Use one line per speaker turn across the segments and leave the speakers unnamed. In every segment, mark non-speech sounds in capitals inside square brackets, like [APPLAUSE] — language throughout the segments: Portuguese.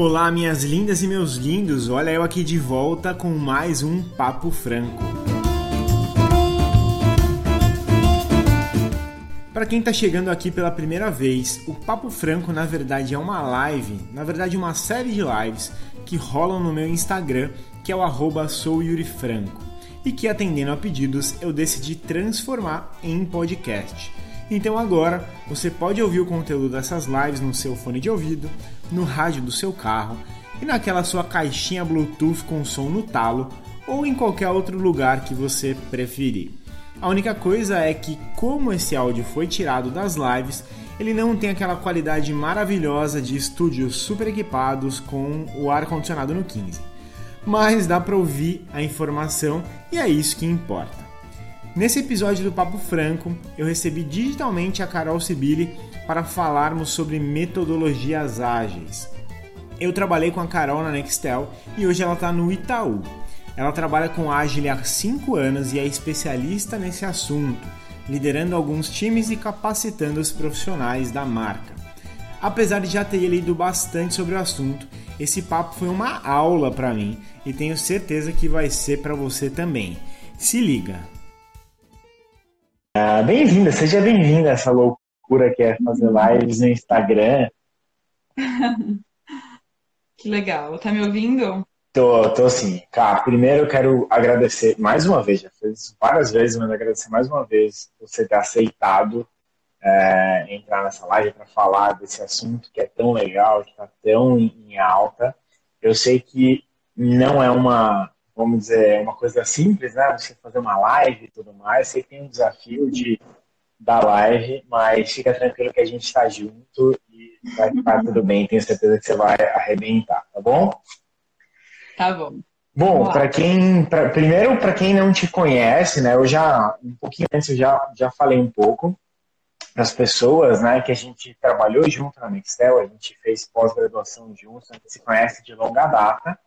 Olá, minhas lindas e meus lindos, olha eu aqui de volta com mais um Papo Franco. Para quem está chegando aqui pela primeira vez, o Papo Franco na verdade é uma live, na verdade uma série de lives que rolam no meu Instagram, que é o souyurifranco, e que atendendo a pedidos eu decidi transformar em podcast. Então agora você pode ouvir o conteúdo dessas lives no seu fone de ouvido, no rádio do seu carro e naquela sua caixinha Bluetooth com som no talo ou em qualquer outro lugar que você preferir. A única coisa é que, como esse áudio foi tirado das lives, ele não tem aquela qualidade maravilhosa de estúdios super equipados com o ar condicionado no 15. Mas dá para ouvir a informação e é isso que importa. Nesse episódio do Papo Franco, eu recebi digitalmente a Carol Sibili para falarmos sobre metodologias ágeis. Eu trabalhei com a Carol na Nextel e hoje ela está no Itaú. Ela trabalha com Agile há 5 anos e é especialista nesse assunto, liderando alguns times e capacitando os profissionais da marca. Apesar de já ter lido bastante sobre o assunto, esse papo foi uma aula para mim e tenho certeza que vai ser para você também. Se liga!
Ah, bem-vinda, seja bem-vinda a essa loucura que é fazer lives no Instagram. [LAUGHS]
que legal. Tá me ouvindo?
Tô, tô sim. Cara, primeiro eu quero agradecer mais uma vez, já fiz várias vezes, mas agradecer mais uma vez você ter aceitado é, entrar nessa live para falar desse assunto que é tão legal, que está tão em alta. Eu sei que não é uma vamos dizer, uma coisa simples, né? Você fazer uma live e tudo mais. Sei que tem um desafio de da live, mas fica tranquilo que a gente está junto e vai ficar tudo bem. Tenho certeza que você vai arrebentar, tá bom?
Tá bom.
Bom, para quem, pra, primeiro para quem não te conhece, né? Eu já um pouquinho antes eu já já falei um pouco das pessoas, né? Que a gente trabalhou junto na Mixtel, a gente fez pós-graduação juntos, a gente se conhece de longa data.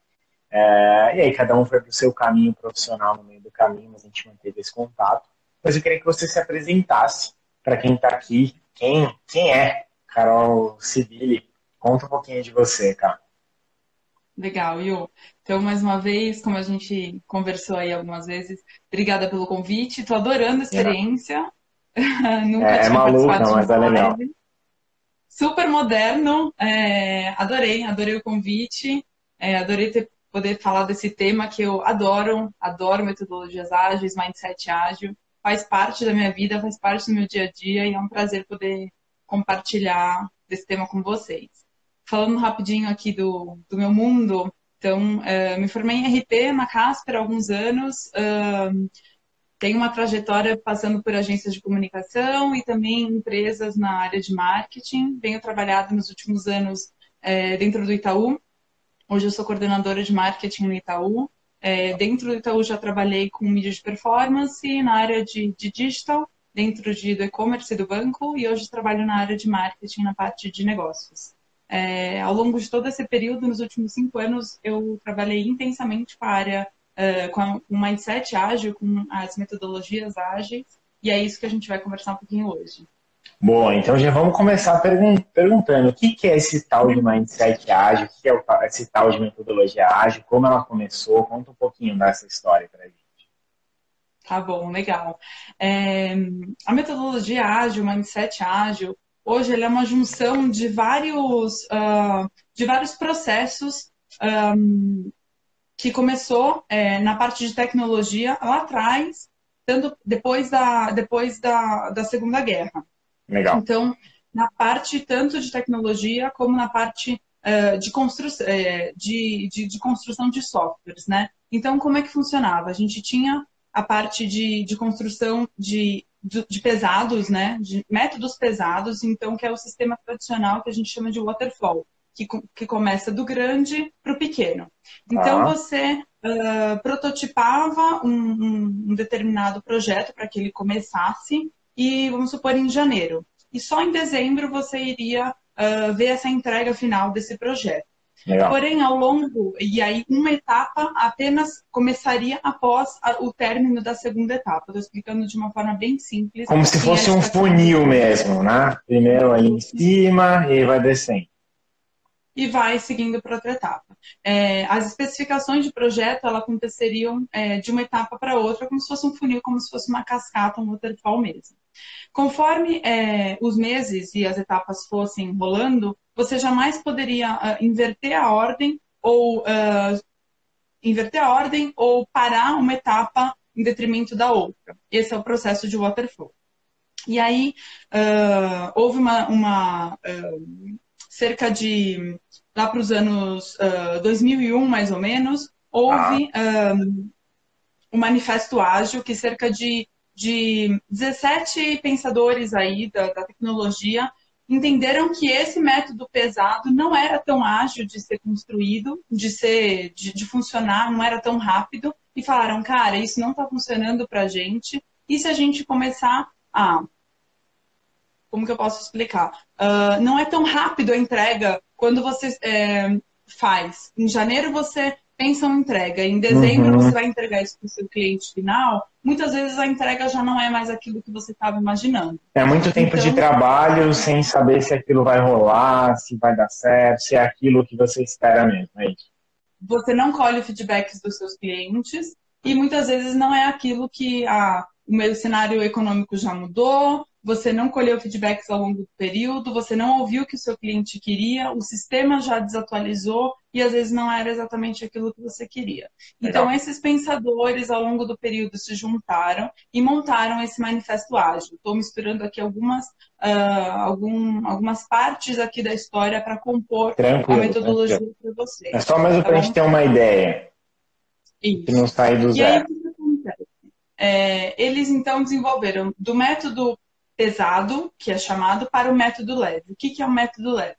É, e aí cada um foi para o seu caminho profissional no meio do caminho, mas a gente manteve esse contato. Mas eu queria que você se apresentasse para quem está aqui. Quem, quem é Carol Sibili? Conta um pouquinho de você, cara.
Legal, Yu. Então, mais uma vez, como a gente conversou aí algumas vezes, obrigada pelo convite. Estou adorando a experiência.
É. [LAUGHS] Nunca é, é tinha é maluca, mas é legal.
Super moderno. É, adorei, adorei o convite. É, adorei ter poder falar desse tema que eu adoro, adoro metodologias ágeis, mindset ágil, faz parte da minha vida, faz parte do meu dia a dia e é um prazer poder compartilhar desse tema com vocês. Falando rapidinho aqui do, do meu mundo, então, uh, me formei em RP na Casper há alguns anos, tenho uma trajetória passando por agências de comunicação e também empresas na área de marketing, venho trabalhado nos últimos anos uh, dentro do Itaú, Hoje eu sou coordenadora de marketing no Itaú. É, dentro do Itaú já trabalhei com mídia de performance, na área de, de digital, dentro de, do e-commerce e do banco, e hoje trabalho na área de marketing, na parte de negócios. É, ao longo de todo esse período, nos últimos cinco anos, eu trabalhei intensamente com a área, uh, com o mindset ágil, com as metodologias ágeis, e é isso que a gente vai conversar um pouquinho hoje.
Bom, então já vamos começar perguntando o que é esse tal de mindset ágil, o que é esse tal de metodologia ágil, como ela começou, conta um pouquinho dessa história para gente.
Tá bom, legal. É, a metodologia ágil, o mindset ágil, hoje ele é uma junção de vários, uh, de vários processos um, que começou é, na parte de tecnologia lá atrás, tanto depois da, depois da, da Segunda Guerra.
Legal.
Então, na parte tanto de tecnologia como na parte uh, de, constru uh, de, de, de, construção de softwares, né? Então, como é que funcionava? A gente tinha a parte de, de construção de, de, pesados, né? De métodos pesados, então, que é o sistema tradicional que a gente chama de waterfall, que, que começa do grande para o pequeno. Então, ah. você uh, prototipava um, um determinado projeto para que ele começasse e vamos supor em janeiro. E só em dezembro você iria uh, ver essa entrega final desse projeto. Legal. Porém, ao longo, e aí uma etapa apenas começaria após a, o término da segunda etapa. Estou explicando de uma forma bem simples.
Como se fosse um funil mesmo, né? Primeiro ali em cima e vai descendo.
E vai seguindo para outra etapa. É, as especificações de projeto elas aconteceriam é, de uma etapa para outra, como se fosse um funil, como se fosse uma cascata, um waterfall mesmo. Conforme é, os meses e as etapas fossem rolando, você jamais poderia uh, inverter a ordem ou uh, inverter a ordem ou parar uma etapa em detrimento da outra. Esse é o processo de waterfall. E aí uh, houve uma, uma uh, cerca de lá para os anos uh, ah, 2001 mais ou menos houve ah. um manifesto ágil que cerca de, de 17 pensadores aí da, da tecnologia entenderam que esse método pesado não era tão ágil de ser construído, de ser, de, de funcionar, não era tão rápido e falaram, cara, isso não está funcionando para a gente. E se a gente começar a como que eu posso explicar? Uh, não é tão rápido a entrega quando você é, faz. Em janeiro você pensa uma entrega, em dezembro uhum. você vai entregar isso para o seu cliente final. Muitas vezes a entrega já não é mais aquilo que você estava imaginando.
É muito tempo então, de trabalho sem saber se aquilo vai rolar, se vai dar certo, se é aquilo que você espera mesmo. É isso.
Você não colhe feedbacks dos seus clientes e muitas vezes não é aquilo que ah, o meu cenário econômico já mudou, você não colheu feedbacks ao longo do período, você não ouviu o que o seu cliente queria, o sistema já desatualizou e às vezes não era exatamente aquilo que você queria. Legal. Então, esses pensadores ao longo do período se juntaram e montaram esse manifesto ágil. Estou misturando aqui algumas, uh, algum, algumas partes aqui da história para compor tranquilo, a metodologia para vocês.
É só mesmo tá para a gente ter uma ideia. Isso. Que não sair do zero.
Aí, é, eles então desenvolveram do método pesado, que é chamado, para o método leve. O que, que é o método leve?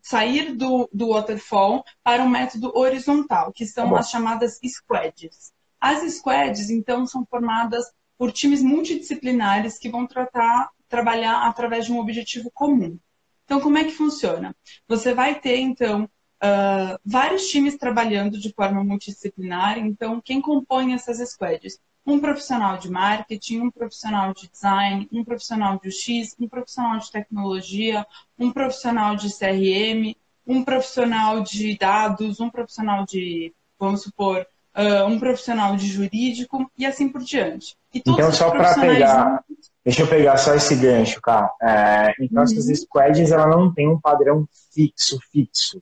Sair do, do waterfall para um método horizontal, que são tá as chamadas squads. As squads, então, são formadas por times multidisciplinares que vão tratar, trabalhar através de um objetivo comum. Então, como é que funciona? Você vai ter, então, uh, vários times trabalhando de forma multidisciplinar. Então, quem compõe essas squads? um profissional de marketing, um profissional de design, um profissional de UX, um profissional de tecnologia, um profissional de CRM, um profissional de dados, um profissional de, vamos supor, uh, um profissional de jurídico e assim por diante.
então, só para pegar, deixa eu pegar só esse gancho, cara. É, então, uhum. essas squads, ela não tem um padrão fixo, fixo.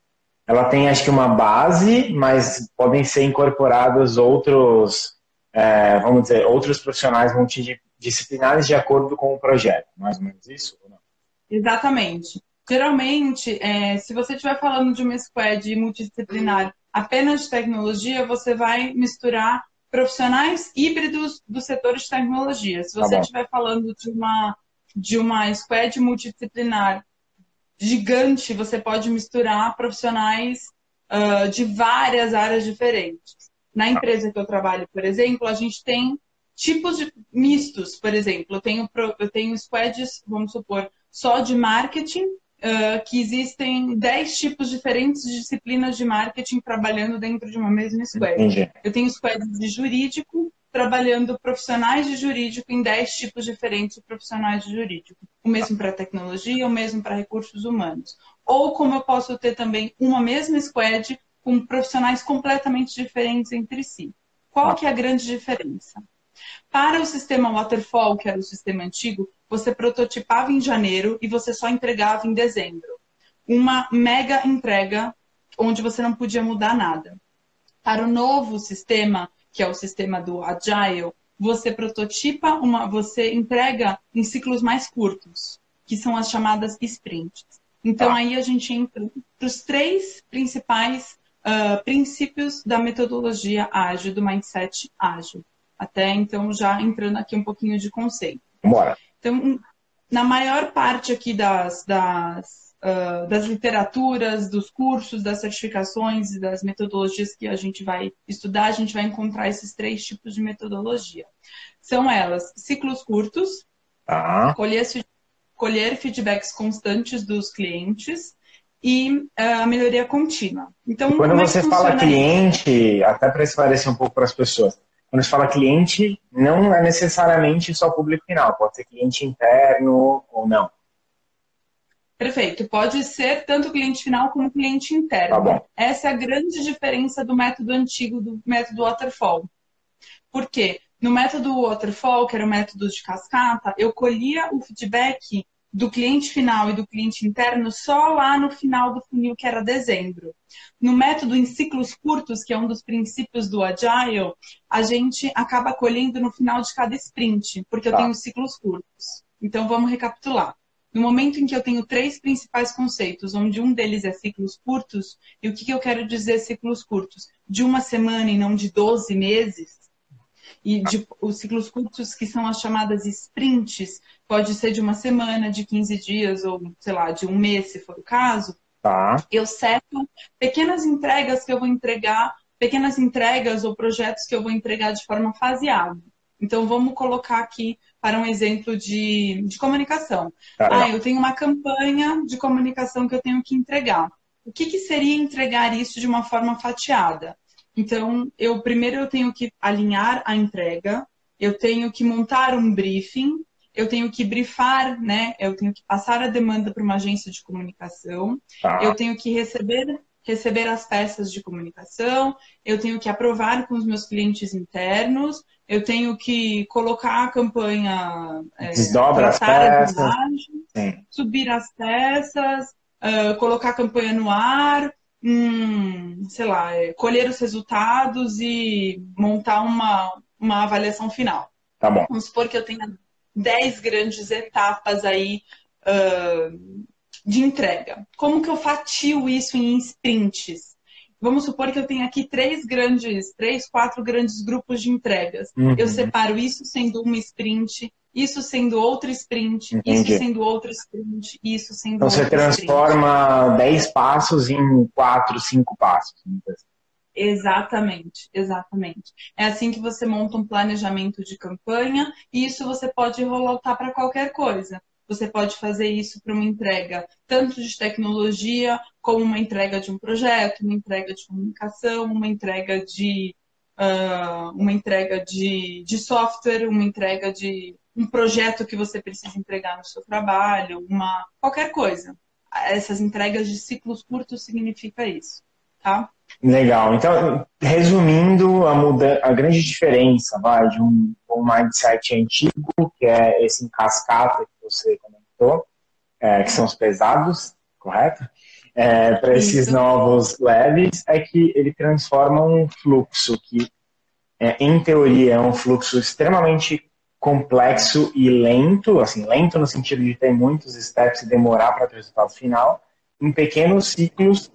Ela tem, acho que, uma base, mas podem ser incorporados outros é, vamos dizer, outros profissionais multidisciplinares de acordo com o projeto. Mais ou menos isso ou não?
Exatamente. Geralmente, é, se você estiver falando de uma squad multidisciplinar apenas de tecnologia, você vai misturar profissionais híbridos do setor de tecnologia. Se você tá estiver falando de uma, de uma squad multidisciplinar gigante, você pode misturar profissionais uh, de várias áreas diferentes. Na empresa que eu trabalho, por exemplo, a gente tem tipos de mistos, por exemplo. Eu tenho, eu tenho squads, vamos supor, só de marketing, uh, que existem 10 tipos diferentes de disciplinas de marketing trabalhando dentro de uma mesma squad. Entendi. Eu tenho squads de jurídico, trabalhando profissionais de jurídico em 10 tipos diferentes de profissionais de jurídico. O mesmo para tecnologia, o mesmo para recursos humanos. Ou como eu posso ter também uma mesma squad com profissionais completamente diferentes entre si. Qual que é a grande diferença? Para o sistema waterfall, que era o sistema antigo, você prototipava em janeiro e você só entregava em dezembro. Uma mega entrega onde você não podia mudar nada. Para o novo sistema, que é o sistema do agile, você prototipa uma, você entrega em ciclos mais curtos, que são as chamadas sprints. Então aí a gente entra para os três principais uh, princípios da metodologia ágil, do mindset ágil. Até então, já entrando aqui um pouquinho de conceito.
Bora.
Então, na maior parte aqui das, das, uh, das literaturas, dos cursos, das certificações e das metodologias que a gente vai estudar, a gente vai encontrar esses três tipos de metodologia. São elas ciclos curtos, ah. colher, colher feedbacks constantes dos clientes, e é, a melhoria contínua. Então,
quando é você fala cliente, até para esclarecer um pouco para as pessoas, quando você fala cliente, não é necessariamente só público final, pode ser cliente interno ou não.
Perfeito. Pode ser tanto cliente final como cliente interno.
Tá
Essa é a grande diferença do método antigo do método waterfall. Por quê? No método waterfall, que era o método de cascata, eu colhia o feedback do cliente final e do cliente interno só lá no final do funil, que era dezembro. No método em ciclos curtos, que é um dos princípios do Agile, a gente acaba colhendo no final de cada sprint, porque eu tá. tenho ciclos curtos. Então vamos recapitular. No momento em que eu tenho três principais conceitos, onde um deles é ciclos curtos, e o que, que eu quero dizer ciclos curtos? De uma semana e não de 12 meses, e de, os ciclos curtos, que são as chamadas sprints, pode ser de uma semana, de 15 dias, ou, sei lá, de um mês, se for o caso.
Tá.
Eu seto pequenas entregas que eu vou entregar, pequenas entregas ou projetos que eu vou entregar de forma faseada. Então, vamos colocar aqui para um exemplo de, de comunicação. Tá. Ah, eu tenho uma campanha de comunicação que eu tenho que entregar. O que, que seria entregar isso de uma forma fatiada? Então, eu primeiro eu tenho que alinhar a entrega, eu tenho que montar um briefing, eu tenho que brifar, né? Eu tenho que passar a demanda para uma agência de comunicação, tá. eu tenho que receber receber as peças de comunicação, eu tenho que aprovar com os meus clientes internos, eu tenho que colocar a campanha,
é, Desdobra as peças,
imagem, subir as peças, uh, colocar a campanha no ar, hum, sei lá, é, colher os resultados e montar uma, uma avaliação final.
Tá bom.
Vamos supor que eu tenha 10 grandes etapas aí uh, de entrega. Como que eu fatio isso em sprints? Vamos supor que eu tenha aqui três grandes, três, quatro grandes grupos de entregas. Uhum. Eu separo isso sendo uma sprint, isso sendo outra sprint, Entendi. isso sendo outra sprint, isso sendo
então,
outra
você transforma 10 passos em 4, 5 passos.
Exatamente, exatamente. É assim que você monta um planejamento de campanha e isso você pode rolar para qualquer coisa. Você pode fazer isso para uma entrega tanto de tecnologia, como uma entrega de um projeto, uma entrega de comunicação, uma entrega de uh, uma entrega de, de software, uma entrega de um projeto que você precisa entregar no seu trabalho, uma qualquer coisa. Essas entregas de ciclos curtos significa isso, tá?
Legal. Então, resumindo, a, muda a grande diferença vai, de um, um mindset antigo, que é esse em cascata que você comentou, é, que são os pesados, correto? É, para esses novos leves, é que ele transforma um fluxo que, é, em teoria, é um fluxo extremamente complexo e lento, assim, lento no sentido de ter muitos steps e demorar para ter o resultado final, em pequenos ciclos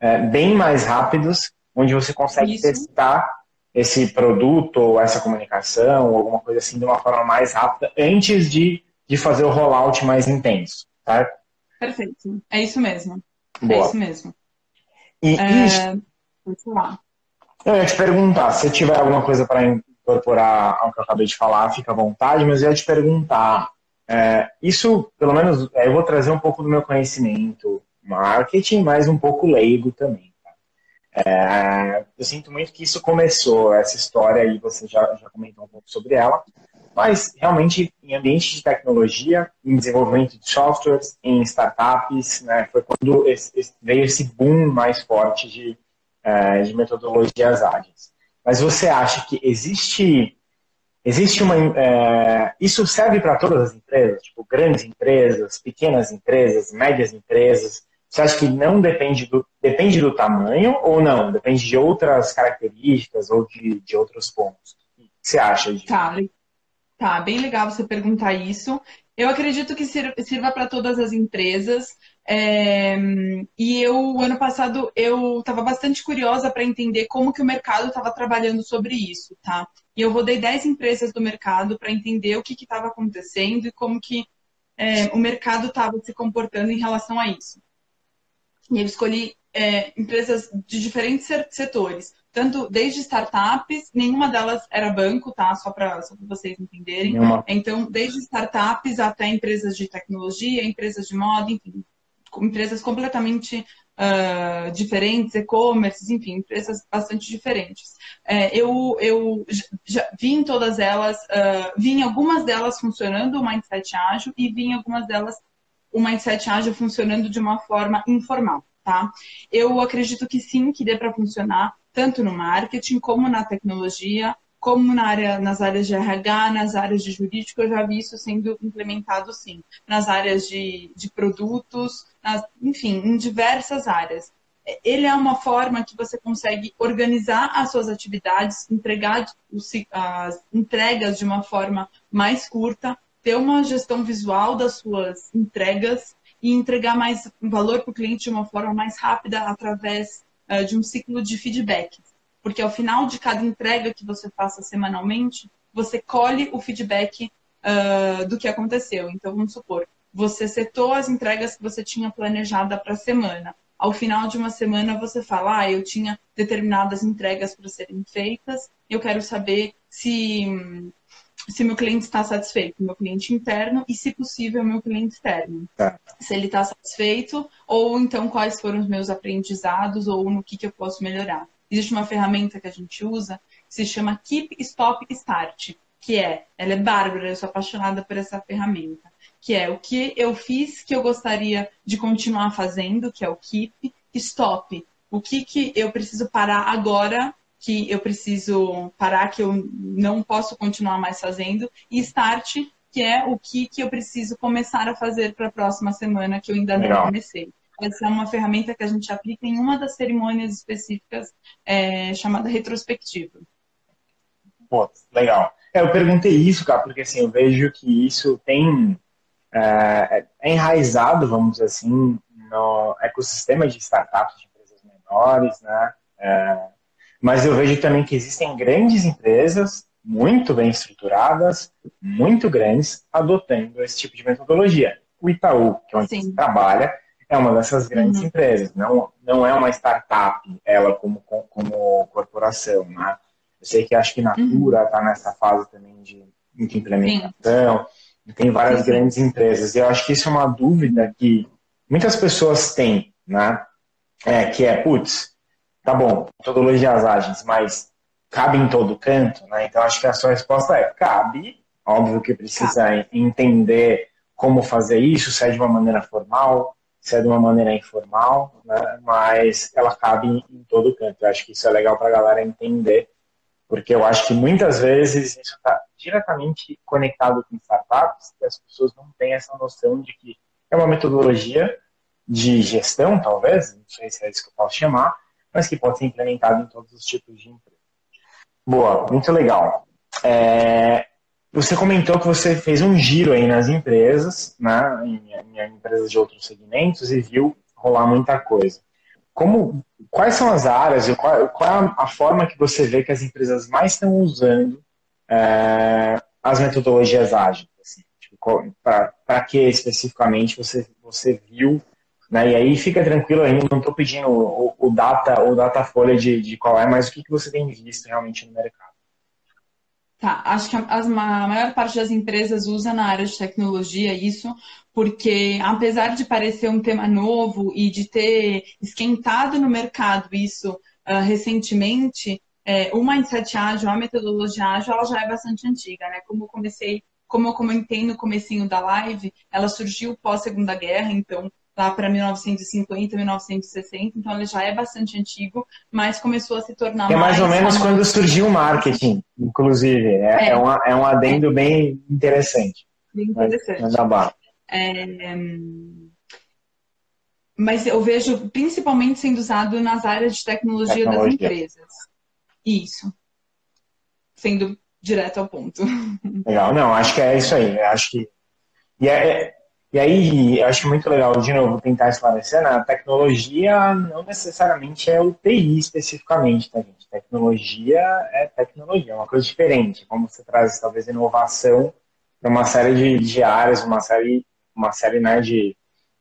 é, bem mais rápidos, onde você consegue Isso. testar esse produto ou essa comunicação ou alguma coisa assim de uma forma mais rápida antes de, de fazer o rollout mais intenso, tá?
Perfeito. É isso mesmo. É Boa. É isso mesmo.
E é... isso... Eu ia te perguntar, se tiver alguma coisa para incorporar ao que eu acabei de falar, fica à vontade, mas eu ia te perguntar, é, isso, pelo menos, é, eu vou trazer um pouco do meu conhecimento marketing, mas um pouco leigo também. Tá? É, eu sinto muito que isso começou, essa história aí, você já, já comentou um pouco sobre ela, mas realmente em ambiente de tecnologia, em desenvolvimento de softwares, em startups, né, foi quando esse, veio esse boom mais forte de, é, de metodologias ágeis. Mas você acha que existe existe uma é, isso serve para todas as empresas, tipo grandes empresas, pequenas empresas, médias empresas? Você acha que não depende do depende do tamanho ou não? Depende de outras características ou de, de outros pontos? O que você acha disso?
Tá, tá, bem legal você perguntar isso. Eu acredito que sirva para todas as empresas. É, e eu, ano passado, eu estava bastante curiosa para entender como que o mercado estava trabalhando sobre isso, tá? E eu rodei 10 empresas do mercado para entender o que estava acontecendo e como que é, o mercado estava se comportando em relação a isso. E eu escolhi é, empresas de diferentes setores tanto desde startups, nenhuma delas era banco, tá? Só para só vocês entenderem. Nenhuma. Então, desde startups até empresas de tecnologia, empresas de moda, enfim, empresas completamente uh, diferentes, e-commerce, enfim, empresas bastante diferentes. É, eu, eu já vi em todas elas, uh, vi em algumas delas funcionando o mindset ágil e vi em algumas delas o Mindset Ágil funcionando de uma forma informal, tá? Eu acredito que sim, que dê para funcionar tanto no marketing como na tecnologia, como na área, nas áreas de RH, nas áreas de jurídico, eu já vi isso sendo implementado sim. Nas áreas de, de produtos, nas, enfim, em diversas áreas. Ele é uma forma que você consegue organizar as suas atividades, entregar as entregas de uma forma mais curta, ter uma gestão visual das suas entregas e entregar mais valor para o cliente de uma forma mais rápida através uh, de um ciclo de feedback porque ao final de cada entrega que você faça semanalmente, você colhe o feedback uh, do que aconteceu. Então, vamos supor, você setou as entregas que você tinha planejada para a semana. Ao final de uma semana, você fala: ah, eu tinha determinadas entregas para serem feitas, eu quero saber se, se meu cliente está satisfeito, meu cliente interno, e, se possível, meu cliente externo. Tá. Se ele está satisfeito, ou então quais foram os meus aprendizados, ou no que, que eu posso melhorar existe uma ferramenta que a gente usa que se chama Keep, Stop, Start, que é, ela é bárbara, eu sou apaixonada por essa ferramenta, que é o que eu fiz que eu gostaria de continuar fazendo, que é o Keep, Stop, o que, que eu preciso parar agora, que eu preciso parar, que eu não posso continuar mais fazendo, e Start, que é o que, que eu preciso começar a fazer para a próxima semana, que eu ainda não comecei. Essa é uma ferramenta que a gente aplica em uma das cerimônias específicas é, chamada retrospectiva.
Pô, legal. É, eu perguntei isso, cara, porque assim, eu vejo que isso tem é, é enraizado, vamos dizer assim, no ecossistema de startups de empresas menores, né? É, mas eu vejo também que existem grandes empresas muito bem estruturadas, muito grandes, adotando esse tipo de metodologia. O Itaú, que é onde Sim. você trabalha, é uma dessas grandes uhum. empresas, não, não é uma startup, ela como, como corporação, né? Eu sei que acho que Natura está uhum. nessa fase também de, de implementação, Sim. tem várias Sim. grandes empresas, e eu acho que isso é uma dúvida que muitas pessoas têm, né? É, que é, putz, tá bom, metodologias ágeis, mas cabe em todo canto, né? Então acho que a sua resposta é, cabe, óbvio que precisa cabe. entender como fazer isso, se é de uma maneira formal, se é de uma maneira informal, né? mas ela cabe em, todo canto. Eu acho que isso é legal para a galera entender, porque eu acho que muitas vezes isso está diretamente conectado com startups, e as pessoas não têm essa noção de que é uma metodologia de gestão, talvez, não sei se é isso que eu posso chamar, mas que pode ser implementado em todos os tipos de empresa. Boa, muito legal. É, você comentou que você fez um giro aí nas empresas, né, em, em empresas de outros segmentos e viu rolar muita coisa. Como, quais são as áreas qual, qual é a forma que você vê que as empresas mais estão usando é, as metodologias ágeis? Assim, tipo, Para que especificamente você, você viu? Né, e aí fica tranquilo, eu não estou pedindo o, o, data ou data folha de, de qual é, mas o que, que você tem visto realmente no mercado?
Tá, acho que a, a, maior parte das empresas usa na área de tecnologia isso, porque apesar de parecer um tema novo e de ter esquentado no mercado isso uh, recentemente, é, o mindset ágil, a metodologia ágil, ela já é bastante antiga, né? Como eu comecei, como eu comentei no comecinho da live, ela surgiu pós Segunda Guerra, então lá para 1950, 1960, então ele já é bastante antigo, mas começou a se tornar
é mais, mais ou menos quando surgiu o marketing, inclusive. É, é. é, uma, é um adendo é. bem interessante.
Bem interessante. Mas, é, mas eu vejo principalmente sendo usado nas áreas de tecnologia, tecnologia. das empresas. Isso. Sendo direto ao ponto. [LAUGHS]
Legal, não, acho que é isso aí. Acho que. E é, e aí, eu acho muito legal, de novo, tentar esclarecer, né? A tecnologia não necessariamente é o TI especificamente, tá, gente? Tecnologia é tecnologia, é uma coisa diferente. Como você traz, talvez, inovação para uma série de, de, áreas, uma série, uma série né, de,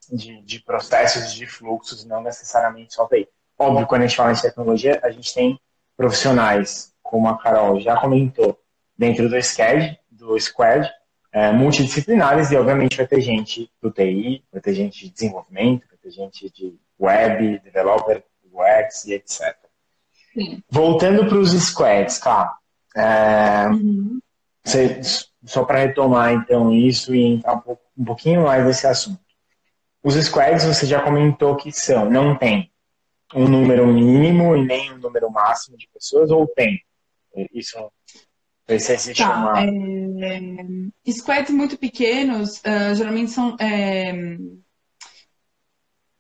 de, de processos, de fluxos, não necessariamente só TI. Óbvio, quando a gente fala de tecnologia, a gente tem profissionais, como a Carol já comentou, dentro do SCAD, do Squad, é, multidisciplinares e, obviamente, vai ter gente do TI, vai ter gente de desenvolvimento, vai ter gente de web, developer, UX e etc. Sim. Voltando para os squads, tá? É, uhum. você, só para retomar, então, isso e entrar um, um pouquinho mais nesse assunto. os squads você já comentou que são, não tem um número mínimo e nem um número máximo de pessoas, ou tem? Isso não sei se
tá, uma... é, squads muito pequenos uh, geralmente são é,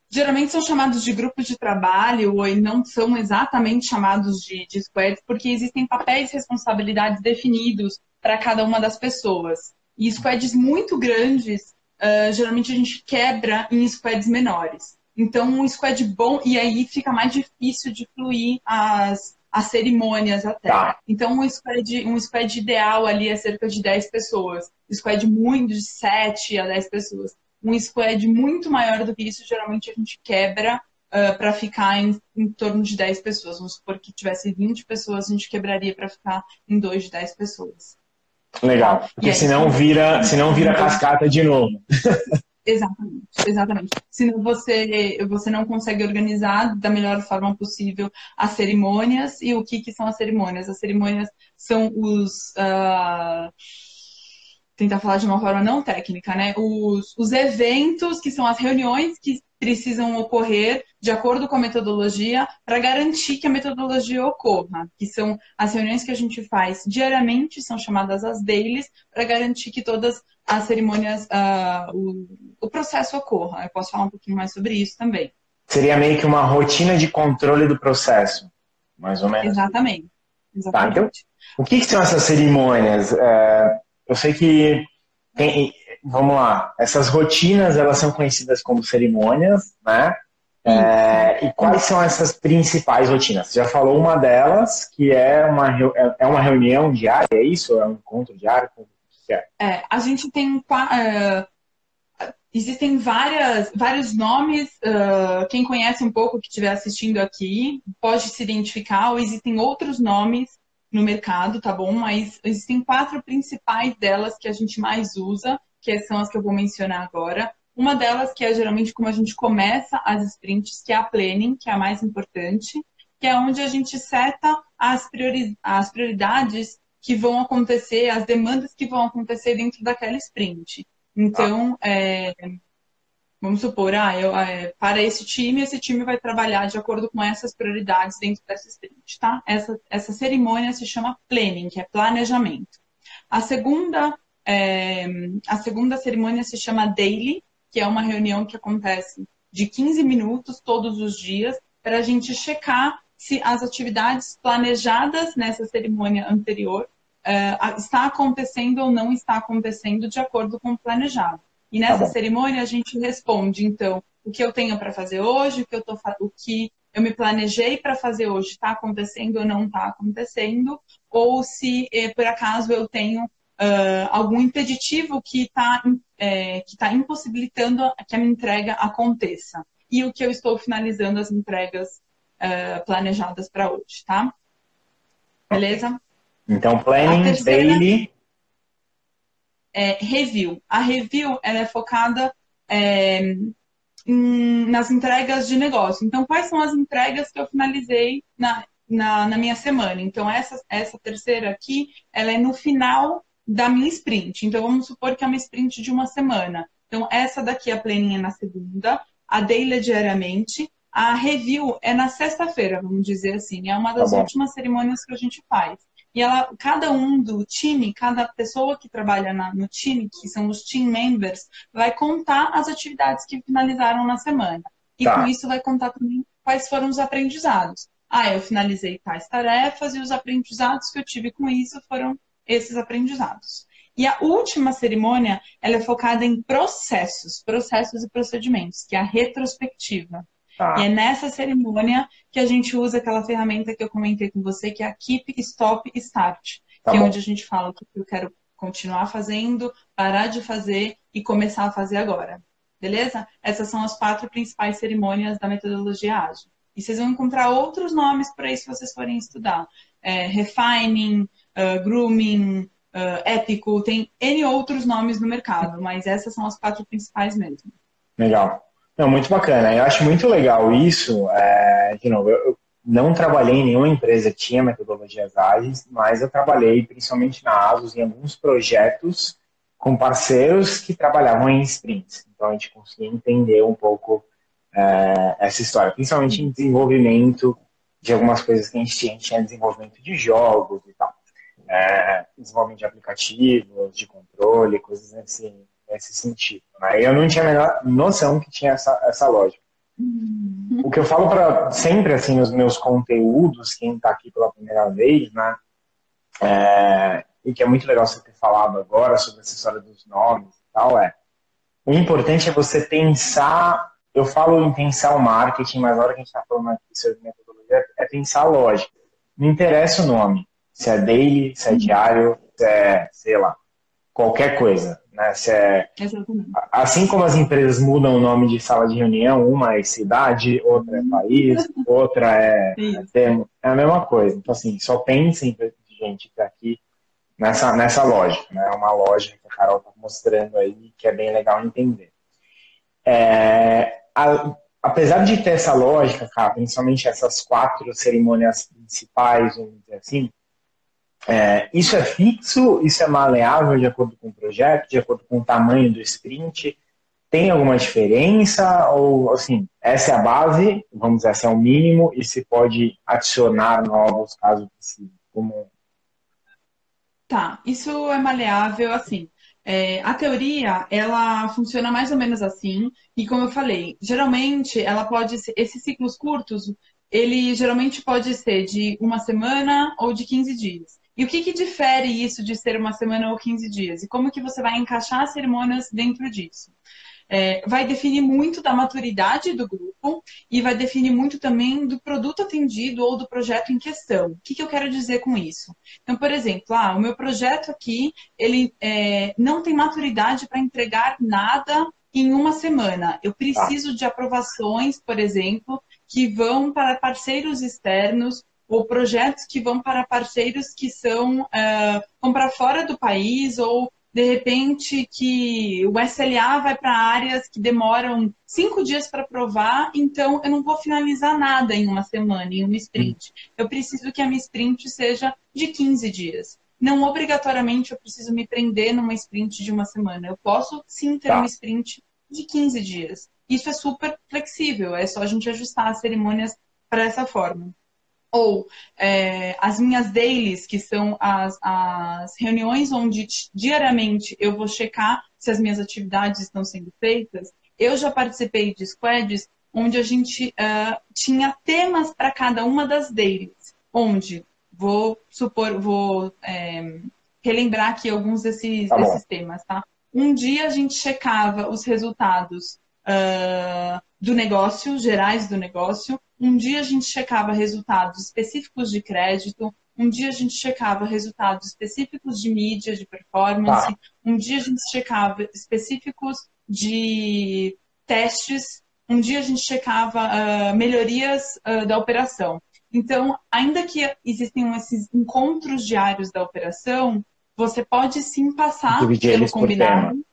geralmente são chamados de grupos de trabalho ou não são exatamente chamados de, de squads porque existem papéis e responsabilidades definidos para cada uma das pessoas. E squads muito grandes uh, geralmente a gente quebra em squads menores. Então, um squad bom, e aí fica mais difícil de fluir as, as cerimônias até. Tá. Então, um squad, um squad ideal ali é cerca de 10 pessoas. Um squad muito de 7 a 10 pessoas. Um squad muito maior do que isso, geralmente a gente quebra uh, para ficar em, em, torno de 10 pessoas. Vamos supor que tivesse 20 pessoas, a gente quebraria para ficar em 2 de 10 pessoas.
Legal. Porque senão vira, senão vira cascata de novo. [LAUGHS]
Exatamente, exatamente. Senão você, você não consegue organizar da melhor forma possível as cerimônias. E o que, que são as cerimônias? As cerimônias são os. Uh, tentar falar de uma forma não técnica, né? Os, os eventos, que são as reuniões que precisam ocorrer de acordo com a metodologia para garantir que a metodologia ocorra, que são as reuniões que a gente faz diariamente, são chamadas as dailies, para garantir que todas as cerimônias, uh, o, o processo ocorra. Eu posso falar um pouquinho mais sobre isso também.
Seria meio que uma rotina de controle do processo, mais ou menos.
Exatamente.
Exatamente. Tá, então, o que, que, são essas cerimônias? É, eu sei que tem, vamos lá, essas rotinas elas são conhecidas como cerimônias, né? É, e quais são essas principais rotinas? Você já falou uma delas, que é uma, é, é uma reunião diária, é isso? É um encontro diário? O
que é? é a gente tem. Uh, existem várias, vários nomes. Uh, quem conhece um pouco, que estiver assistindo aqui, pode se identificar, ou existem outros nomes no mercado, tá bom? Mas existem quatro principais delas que a gente mais usa, que são as que eu vou mencionar agora. Uma delas, que é geralmente como a gente começa as sprints, que é a planning, que é a mais importante, que é onde a gente seta as, priori as prioridades que vão acontecer, as demandas que vão acontecer dentro daquela sprint. Então, ah. é, vamos supor, ah, eu, é, para esse time, esse time vai trabalhar de acordo com essas prioridades dentro dessa sprint, tá? Essa, essa cerimônia se chama planning, que é planejamento. A segunda, é, a segunda cerimônia se chama daily, que é uma reunião que acontece de 15 minutos todos os dias, para a gente checar se as atividades planejadas nessa cerimônia anterior uh, está acontecendo ou não está acontecendo de acordo com o planejado. E nessa tá cerimônia a gente responde, então, o que eu tenho para fazer hoje, o que eu tô, o que eu me planejei para fazer hoje está acontecendo ou não está acontecendo, ou se eh, por acaso eu tenho uh, algum impeditivo que está é, que tá impossibilitando que a minha entrega aconteça. E o que eu estou finalizando as entregas uh, planejadas para hoje, tá? Beleza?
Então, planning, terceira, daily.
É, review. A review ela é focada é, em, nas entregas de negócio. Então, quais são as entregas que eu finalizei na, na, na, minha semana? Então, essa, essa terceira aqui, ela é no final da minha sprint. Então, vamos supor que é uma sprint de uma semana. Então, essa daqui, a pleninha é na segunda, a daily é diariamente, a review é na sexta-feira, vamos dizer assim. É uma das tá últimas cerimônias que a gente faz. E ela, cada um do time, cada pessoa que trabalha na, no time, que são os team members, vai contar as atividades que finalizaram na semana. E tá. com isso vai contar também quais foram os aprendizados. Ah, eu finalizei tais tarefas e os aprendizados que eu tive com isso foram esses aprendizados. E a última cerimônia, ela é focada em processos, processos e procedimentos, que é a retrospectiva. Tá. E é nessa cerimônia que a gente usa aquela ferramenta que eu comentei com você, que é a Keep, Stop, Start. Tá que é onde a gente fala o que eu quero continuar fazendo, parar de fazer e começar a fazer agora. Beleza? Essas são as quatro principais cerimônias da metodologia ágil. E vocês vão encontrar outros nomes para isso se vocês forem estudar. É, refining, uh, grooming, uh, épico, tem N outros nomes no mercado, mas essas são as quatro principais mesmo.
Legal. Não, muito bacana. Eu acho muito legal isso. É, de novo, eu não trabalhei em nenhuma empresa que tinha metodologias ágeis, mas eu trabalhei principalmente na ASUS em alguns projetos com parceiros que trabalhavam em sprints. Então a gente conseguia entender um pouco é, essa história, principalmente em desenvolvimento de algumas coisas que a gente tinha. A gente tinha desenvolvimento de jogos e tal, é, desenvolvimento de aplicativos, de controle, coisas nesse, nesse sentido. Né? Eu não tinha a menor noção que tinha essa, essa lógica. O que eu falo para sempre assim nos meus conteúdos, quem está aqui pela primeira vez, né? É, e que é muito legal você ter falado agora sobre essa história dos nomes e tal, é o importante é você pensar, eu falo em pensar o marketing, mas na hora que a gente está falando aqui sobre metodologia, é pensar a lógica. Não interessa o nome, se é daily, se é diário, se é, sei lá, qualquer coisa. Né? Se é... Assim como as empresas mudam o nome de sala de reunião, uma é cidade, outra é país, [LAUGHS] outra é, é termo, é a mesma coisa. Então, assim, só pensem, gente, que aqui nessa, nessa lógica. Né? É uma lógica que a Carol está mostrando aí que é bem legal entender. É, a, apesar de ter essa lógica, cara, principalmente essas quatro cerimônias principais, vamos dizer assim, é, isso é fixo, isso é maleável de acordo com o projeto, de acordo com o tamanho do sprint? Tem alguma diferença? Ou, assim, essa é a base, vamos dizer, esse é o mínimo, e se pode adicionar novos caso possível, como
Tá, isso é maleável, assim. É, a teoria, ela funciona mais ou menos assim, e como eu falei, geralmente ela pode ser, esses ciclos curtos, ele geralmente pode ser de uma semana ou de 15 dias. E o que, que difere isso de ser uma semana ou 15 dias? E como que você vai encaixar as cerimônias dentro disso? é, vai definir muito da maturidade do grupo e vai definir muito também do produto atendido ou do projeto em questão. O que, que eu quero dizer com isso? Então, por exemplo, ah, o meu projeto aqui ele é, não tem maturidade para entregar nada em uma semana. Eu preciso de aprovações, por exemplo, que vão para parceiros externos ou projetos que vão para parceiros que são uh, vão para fora do país ou de repente que o SLA vai para áreas que demoram cinco dias para provar, então eu não vou finalizar nada em uma semana, em uma sprint. Eu preciso que a minha sprint seja de 15 dias. Não obrigatoriamente eu preciso me prender numa sprint de uma semana. Eu posso sim ter tá. uma sprint de 15 dias. Isso é super flexível, é só a gente ajustar as cerimônias para essa forma ou é, as minhas dailies, que são as, as reuniões onde diariamente eu vou checar se as minhas atividades estão sendo feitas. Eu já participei de squads onde a gente uh, tinha temas para cada uma das dailies, onde vou supor, vou é, relembrar aqui alguns desses, tá desses temas, tá? Um dia a gente checava os resultados uh, do negócio, gerais do negócio. Um dia a gente checava resultados específicos de crédito, um dia a gente checava resultados específicos de mídia, de performance, ah. um dia a gente checava específicos de testes, um dia a gente checava uh, melhorias uh, da operação. Então, ainda que existem esses encontros diários da operação, você pode sim passar pelo combinado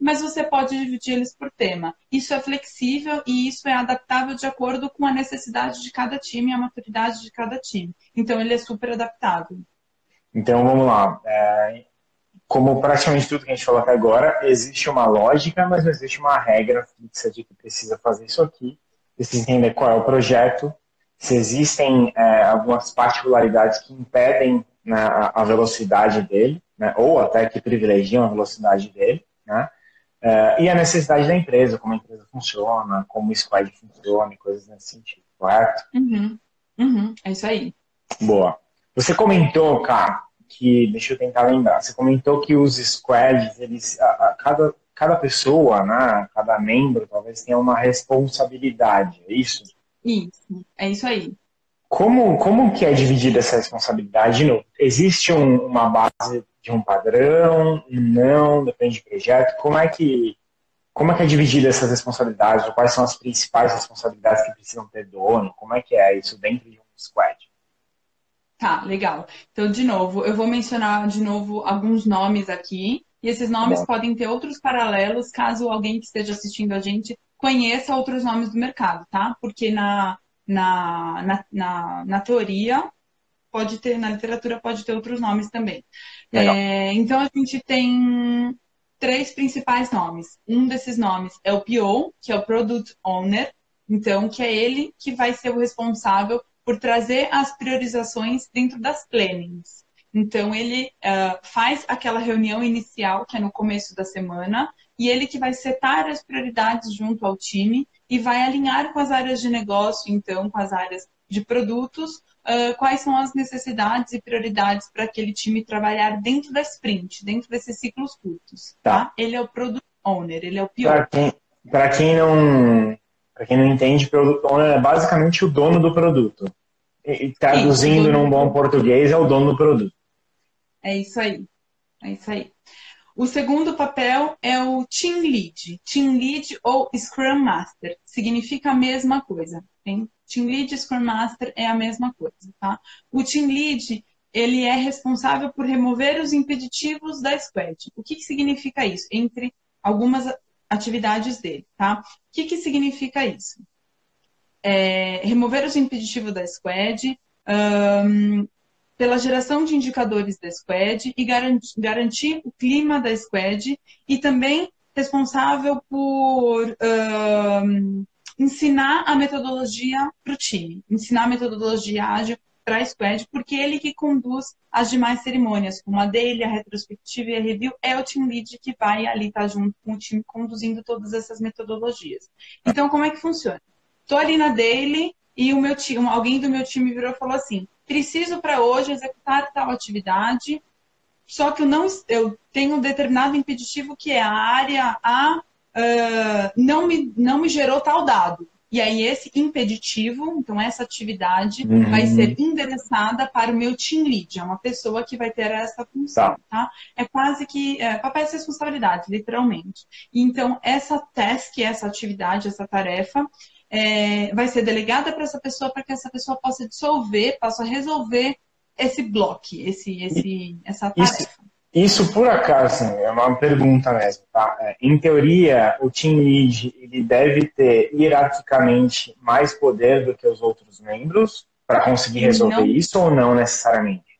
mas você pode dividir eles por tema. Isso é flexível e isso é adaptável de acordo com a necessidade de cada time e a maturidade de cada time. Então, ele é super adaptável.
Então, vamos lá. É, como praticamente tudo que a gente falou até agora, existe uma lógica, mas não existe uma regra fixa de que precisa fazer isso aqui. Precisa entender qual é o projeto, se existem é, algumas particularidades que impedem né, a velocidade dele, né, ou até que privilegiam a velocidade dele, né? Uh, e a necessidade da empresa, como a empresa funciona, como o squad funciona, e coisas nesse sentido, correto?
Uhum. Uhum. É isso aí.
Boa. Você comentou, cara, que, deixa eu tentar lembrar, você comentou que os squads, eles, a, a, cada, cada pessoa, né, cada membro, talvez tenha uma responsabilidade, é isso?
Isso, é isso aí.
Como, como que é dividida essa responsabilidade? Não, existe um, uma base de um padrão? Não, depende do projeto. Como é que como é que é dividida essas responsabilidades? Ou quais são as principais responsabilidades que precisam ter dono? Como é que é isso dentro de um squad?
Tá, legal. Então, de novo, eu vou mencionar de novo alguns nomes aqui. E esses nomes Bom. podem ter outros paralelos caso alguém que esteja assistindo a gente conheça outros nomes do mercado, tá? Porque na, na, na, na, na teoria, pode ter, na literatura pode ter outros nomes também. É, então a gente tem três principais nomes. Um desses nomes é o PO, que é o Product Owner, então que é ele que vai ser o responsável por trazer as priorizações dentro das plannings. Então ele uh, faz aquela reunião inicial que é no começo da semana e ele que vai setar as prioridades junto ao time e vai alinhar com as áreas de negócio, então com as áreas de produtos, uh, quais são as necessidades e prioridades para aquele time trabalhar dentro da sprint, dentro desses ciclos curtos. Tá? tá? Ele é o product owner, ele é o pior.
Para quem, quem não para quem não entende, product owner é basicamente o dono do produto. E, traduzindo Sim, num bom português, é o dono do produto.
É isso aí. É isso aí. O segundo papel é o Team Lead. Team Lead ou Scrum Master. Significa a mesma coisa. Tem? Team Lead e Scrum Master é a mesma coisa. Tá? O Team Lead ele é responsável por remover os impeditivos da squad. O que, que significa isso? Entre algumas atividades dele. Tá? O que, que significa isso? É, remover os impeditivos da squad, um, pela geração de indicadores da Squad e garantir, garantir o clima da Squad e também responsável por uh, ensinar a metodologia para o time, ensinar a metodologia ágil para a Squad, porque ele que conduz as demais cerimônias, como a dele, a retrospectiva e a review, é o team lead que vai ali estar tá junto com o time conduzindo todas essas metodologias. Então, como é que funciona? Estou ali na daily e o meu time, alguém do meu time virou e falou assim: preciso para hoje executar tal atividade, só que eu não eu tenho um determinado impeditivo que é a área A uh, não, me, não me gerou tal dado. E aí esse impeditivo, então essa atividade uhum. vai ser endereçada para o meu team lead, é uma pessoa que vai ter essa função, tá? tá? É quase que é, papel de responsabilidade, literalmente. Então essa task, essa atividade, essa tarefa, é, vai ser delegada para essa pessoa para que essa pessoa possa dissolver, possa resolver esse bloco, esse, esse, essa tarefa.
Isso, isso por acaso é uma pergunta mesmo, tá? É, em teoria, o team lead ele deve ter hierarquicamente mais poder do que os outros membros para conseguir resolver não, isso ou não necessariamente?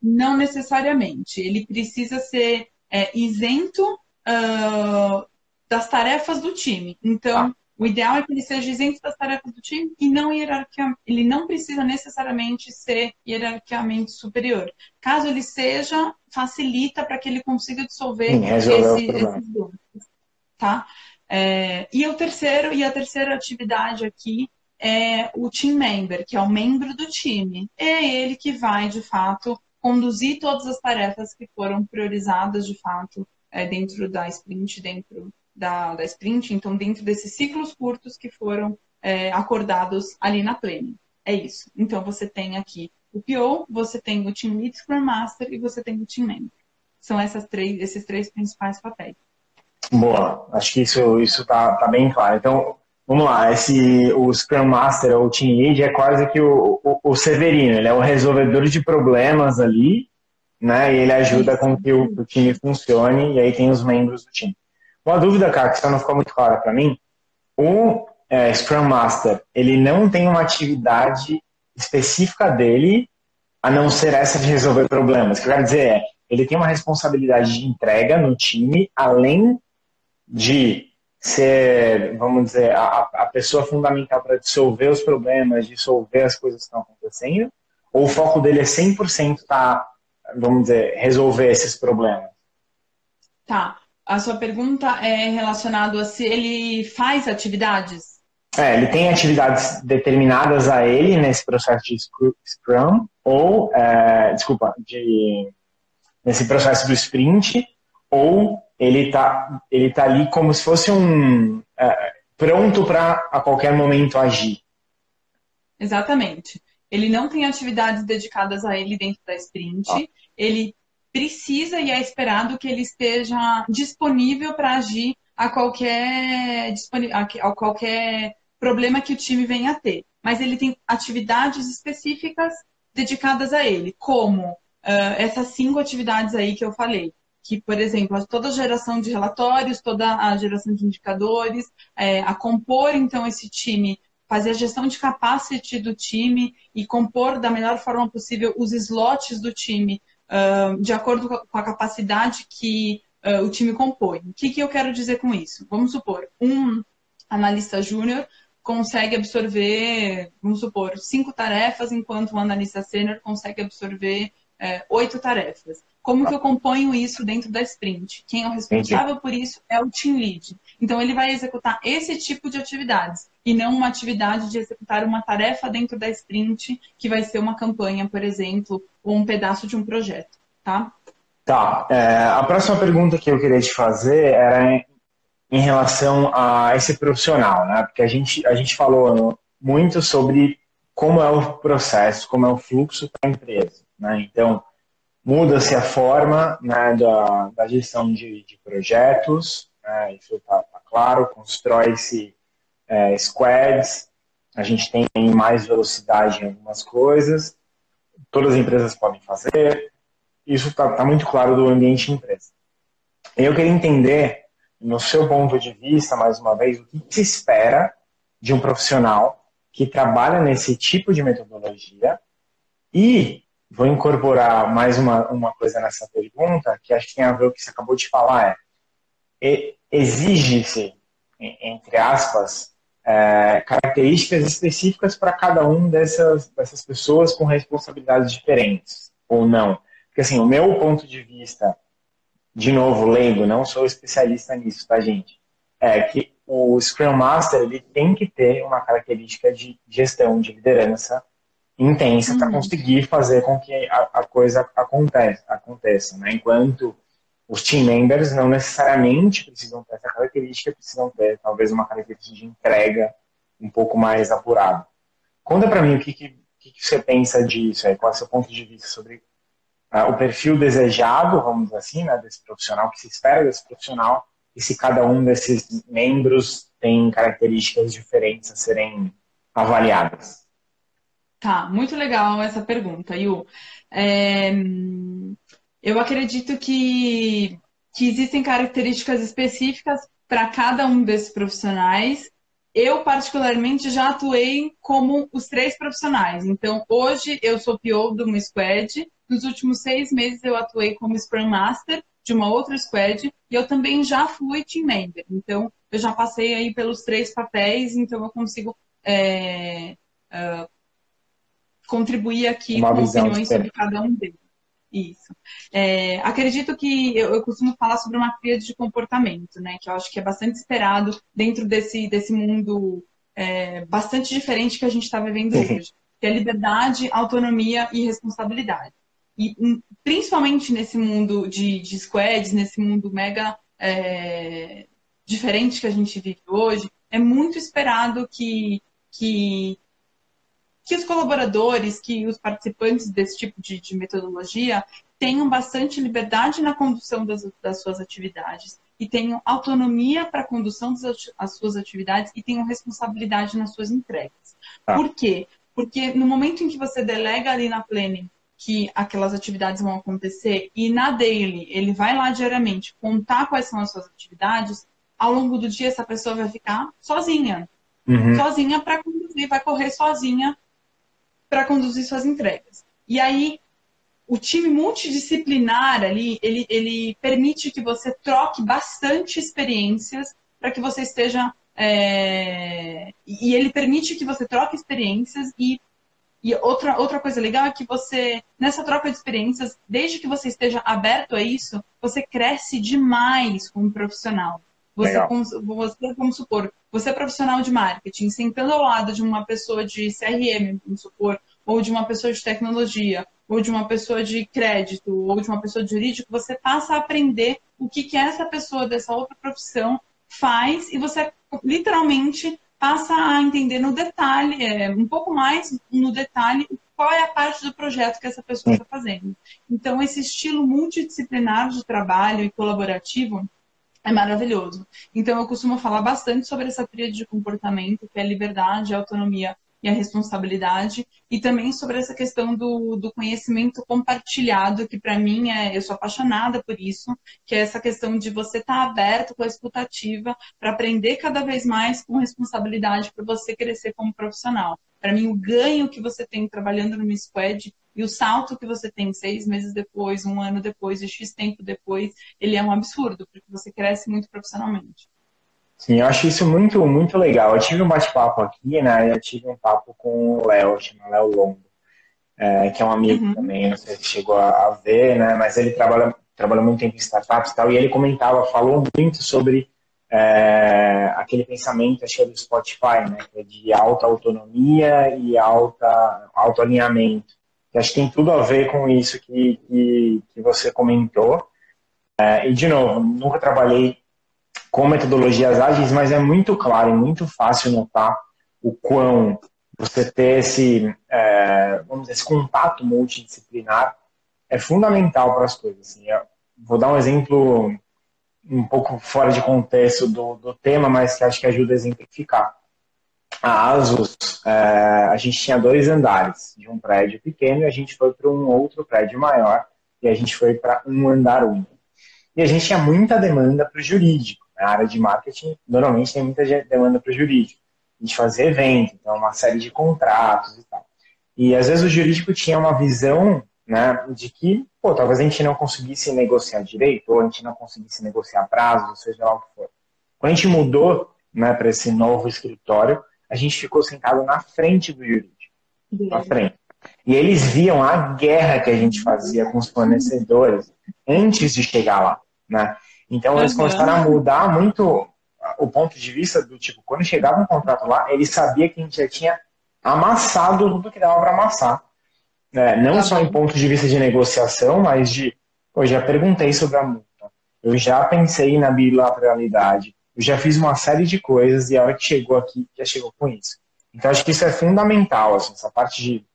Não necessariamente. Ele precisa ser é, isento uh, das tarefas do time. Então, ah. O ideal é que ele seja isento das tarefas do time e não hierarquicamente. Ele não precisa necessariamente ser hierarquicamente superior. Caso ele seja, facilita para que ele consiga dissolver Sim, esse, esses dúvidas. Tá? É, e o terceiro, e a terceira atividade aqui é o team member, que é o membro do time. É ele que vai, de fato, conduzir todas as tarefas que foram priorizadas, de fato, é, dentro da sprint, dentro da, da sprint, então dentro desses ciclos curtos que foram é, acordados ali na planning. É isso. Então você tem aqui o PO, você tem o Team Lead Scrum Master e você tem o Team Member. São essas três, esses três principais papéis.
Boa, acho que isso isso tá, tá bem claro. Então, vamos lá, esse o Scrum Master ou o Team Lead é quase que o, o, o Severino, ele é o resolvedor de problemas ali, né? E ele ajuda com que o, o time funcione e aí tem os membros do time. Uma dúvida, cara, que só não ficou muito clara para mim. O é, Scrum Master, ele não tem uma atividade específica dele, a não ser essa de resolver problemas. O que eu quero dizer é, ele tem uma responsabilidade de entrega no time, além de ser, vamos dizer, a, a pessoa fundamental para dissolver os problemas, dissolver as coisas que estão acontecendo, ou o foco dele é 100% tá, vamos dizer, resolver esses problemas?
Tá. A sua pergunta é relacionada a se ele faz atividades?
É, ele tem atividades determinadas a ele nesse processo de Scrum, ou, é, desculpa, de, nesse processo do sprint, ou ele está ele tá ali como se fosse um é, pronto para a qualquer momento agir.
Exatamente. Ele não tem atividades dedicadas a ele dentro da sprint. Ah. Ele precisa e é esperado que ele esteja disponível para agir a qualquer, a qualquer problema que o time venha a ter. Mas ele tem atividades específicas dedicadas a ele, como uh, essas cinco atividades aí que eu falei. Que, por exemplo, toda a geração de relatórios, toda a geração de indicadores, é, a compor, então, esse time fazer a gestão de capacity do time e compor da melhor forma possível os slots do time uh, de acordo com a capacidade que uh, o time compõe. O que, que eu quero dizer com isso? Vamos supor, um analista júnior consegue absorver, vamos supor, cinco tarefas, enquanto um analista sênior consegue absorver é, oito tarefas. Como que eu componho isso dentro da sprint? Quem é o responsável por isso é o team lead. Então ele vai executar esse tipo de atividades e não uma atividade de executar uma tarefa dentro da sprint que vai ser uma campanha, por exemplo, ou um pedaço de um projeto, tá?
Tá. É, a próxima pergunta que eu queria te fazer era em relação a esse profissional, né? Porque a gente, a gente falou muito sobre como é o processo, como é o fluxo para a empresa, né? Então, muda-se a forma né, da, da gestão de, de projetos, né? isso está tá claro, constrói-se é, squads, a gente tem mais velocidade em algumas coisas, todas as empresas podem fazer, isso está tá muito claro do ambiente empresa. Eu queria entender no seu ponto de vista, mais uma vez, o que se espera de um profissional que trabalha nesse tipo de metodologia e vou incorporar mais uma, uma coisa nessa pergunta, que acho que tem a ver com o que você acabou de falar, é exige-se, entre aspas, é, características específicas para cada um dessas, dessas pessoas com responsabilidades diferentes, ou não. Porque assim, o meu ponto de vista de novo, lendo, não sou especialista nisso, tá, gente? É que o Scrum Master ele tem que ter uma característica de gestão, de liderança intensa uhum. para conseguir fazer com que a, a coisa aconteça, aconteça né? Enquanto os team members não necessariamente precisam ter essa característica, precisam ter talvez uma característica de entrega um pouco mais apurada. Conta para mim o que, que, que, você pensa disso, aí, qual é o seu ponto de vista sobre uh, o perfil desejado, vamos dizer assim, né, desse profissional, que se espera desse profissional, e se cada um desses membros tem características diferentes a serem avaliadas.
Tá, muito legal essa pergunta, Yu. É, eu acredito que, que existem características específicas para cada um desses profissionais. Eu, particularmente, já atuei como os três profissionais. Então, hoje eu sou PO de uma squad, nos últimos seis meses eu atuei como Scrum Master de uma outra squad e eu também já fui team member. Então, eu já passei aí pelos três papéis, então eu consigo é, uh, contribuir aqui uma com opiniões sobre cada um deles. Isso. É, acredito que eu, eu, costumo falar sobre uma tríade de comportamento, né? Que eu acho que é bastante esperado dentro desse, desse mundo é, bastante diferente que a gente está vivendo hoje. Que é liberdade, autonomia e responsabilidade. E hum, principalmente nesse mundo de, de squads, nesse mundo mega é, diferente que a gente vive hoje, é muito esperado que, que, que os colaboradores, que os participantes desse tipo de, de metodologia tenham bastante liberdade na condução das, das suas atividades e tenham autonomia para a condução das suas atividades e tenham responsabilidade nas suas entregas. Ah. Por quê? Porque no momento em que você delega ali na planning que aquelas atividades vão acontecer e na daily ele vai lá diariamente contar quais são as suas atividades, ao longo do dia essa pessoa vai ficar sozinha. Uhum. Sozinha para conduzir, vai correr sozinha para conduzir suas entregas. E aí o time multidisciplinar ali, ele, ele permite que você troque bastante experiências para que você esteja. É... E ele permite que você troque experiências e e outra, outra coisa legal é que você, nessa troca de experiências, desde que você esteja aberto a isso, você cresce demais como profissional. Você, você, vamos supor, você é profissional de marketing, sentando ao lado de uma pessoa de CRM, vamos supor, ou de uma pessoa de tecnologia, ou de uma pessoa de crédito, ou de uma pessoa de jurídico, você passa a aprender o que, que essa pessoa dessa outra profissão faz e você literalmente passa a entender no detalhe, é, um pouco mais no detalhe, qual é a parte do projeto que essa pessoa está fazendo. Então, esse estilo multidisciplinar de trabalho e colaborativo é maravilhoso. Então, eu costumo falar bastante sobre essa tríade de comportamento, que é liberdade, autonomia e a responsabilidade, e também sobre essa questão do, do conhecimento compartilhado, que para mim é, eu sou apaixonada por isso, que é essa questão de você estar tá aberto com a escutativa para aprender cada vez mais com responsabilidade para você crescer como profissional. Para mim, o ganho que você tem trabalhando no Squad e o salto que você tem seis meses depois, um ano depois, e X tempo depois, ele é um absurdo, porque você cresce muito profissionalmente.
Sim, eu acho isso muito, muito legal. Eu tive um bate-papo aqui, né? Eu tive um papo com o Léo, chama Léo Longo, é, que é um amigo uhum. também, não sei se chegou a, ver, né? Mas ele trabalha, trabalha muito tempo em startups e tal, e ele comentava, falou muito sobre é, aquele pensamento, acho que é do Spotify, né? Que é de alta autonomia e alta, alto alinhamento. Que acho que tem tudo a ver com isso que, que, que você comentou. É, e, de novo, nunca trabalhei com metodologias ágeis, mas é muito claro e muito fácil notar o quão você ter esse, é, vamos dizer, esse contato multidisciplinar é fundamental para as coisas. Assim. vou dar um exemplo um pouco fora de contexto do, do tema, mas que acho que ajuda a exemplificar. A ASUS, é, a gente tinha dois andares de um prédio pequeno e a gente foi para um outro prédio maior e a gente foi para um andar único. E a gente tinha muita demanda para o jurídico. Na área de marketing, normalmente tem muita demanda para o jurídico. A gente fazia evento, então uma série de contratos e tal. E às vezes o jurídico tinha uma visão né, de que, pô, talvez a gente não conseguisse negociar direito, ou a gente não conseguisse negociar prazos, seja lá o que for. Quando a gente mudou né, para esse novo escritório, a gente ficou sentado na frente do jurídico. Na frente. E eles viam a guerra que a gente fazia com os fornecedores antes de chegar lá. Né? Então eles começaram a mudar muito o ponto de vista do tipo, quando chegava um contrato lá, ele sabia que a gente já tinha amassado tudo que dava para amassar. É, não tá só em ponto de vista de negociação, mas de, eu já perguntei sobre a multa, eu já pensei na bilateralidade, eu já fiz uma série de coisas e a hora que chegou aqui, já chegou com isso. Então acho que isso é fundamental, assim, essa parte de,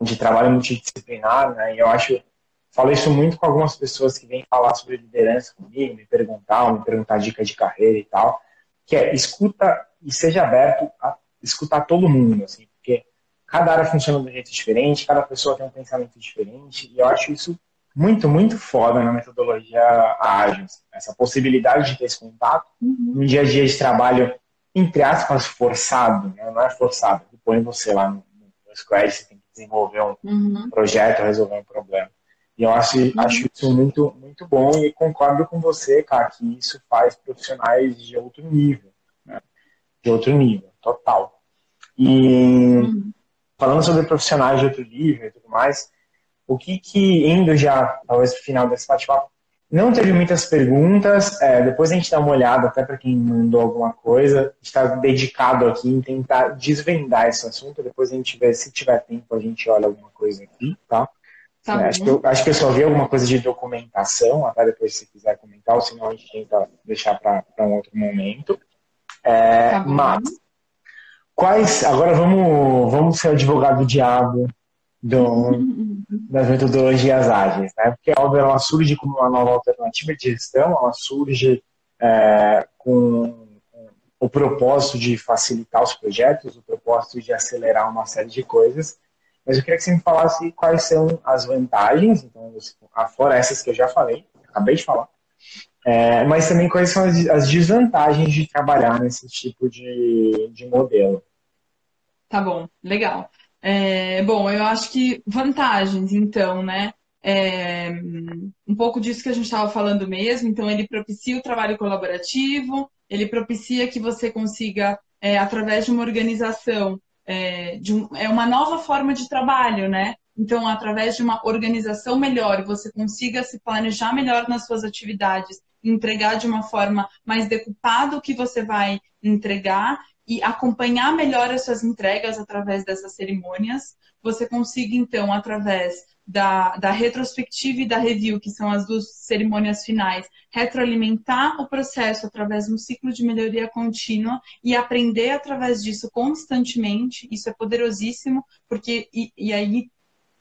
de trabalho multidisciplinar, né? E eu acho falo isso muito com algumas pessoas que vêm falar sobre liderança comigo, me perguntar, me perguntar dicas de carreira e tal, que é escuta e seja aberto a escutar todo mundo, assim, porque cada área funciona de um jeito diferente, cada pessoa tem um pensamento diferente, e eu acho isso muito, muito foda na metodologia ágil, assim, essa possibilidade de ter esse contato uhum. no dia a dia de trabalho, entre aspas, forçado, né? não é forçado, põe você lá no, no Squad, você tem que desenvolver um uhum. projeto, resolver um problema. E eu acho, uhum. acho isso muito, muito bom e concordo com você, cara, que isso faz profissionais de outro nível, né? De outro nível, total. E uhum. falando sobre profissionais de outro nível e tudo mais, o que que, indo já, talvez pro final desse bate-papo, não teve muitas perguntas, é, depois a gente dá uma olhada, até para quem mandou alguma coisa, está dedicado aqui em tentar desvendar esse assunto, depois a gente vê, se tiver tempo, a gente olha alguma coisa aqui, tá? Tá é, acho, que eu, acho que eu só vi alguma coisa de documentação, até depois se quiser comentar, ou senão a gente tenta deixar para um outro momento. É, tá mas, quais. Agora vamos, vamos ser o advogado do diabo do, [LAUGHS] das metodologias ágeis, né? Porque a obra ela surge como uma nova alternativa de gestão, ela surge é, com o propósito de facilitar os projetos, o propósito de acelerar uma série de coisas. Mas eu queria que você me falasse quais são as vantagens, então, fora essas que eu já falei, acabei de falar, é, mas também quais são as, as, desvantagens de trabalhar nesse tipo de, de modelo.
Tá bom, legal. É, bom, eu acho que vantagens, então, né? É, um pouco disso que a gente estava falando mesmo. Então, ele propicia o trabalho colaborativo, ele propicia que você consiga, é, através de uma organização, é, um, é uma nova forma de trabalho, né? Então, através de uma organização melhor, você consiga se planejar melhor nas suas atividades, entregar de uma forma mais decupada o que você vai entregar e acompanhar melhor as suas entregas através dessas cerimônias, você consiga, então, através da, da retrospectiva e da review, que são as duas cerimônias finais, retroalimentar o processo através de um ciclo de melhoria contínua e aprender através disso constantemente. Isso é poderosíssimo, porque e, e aí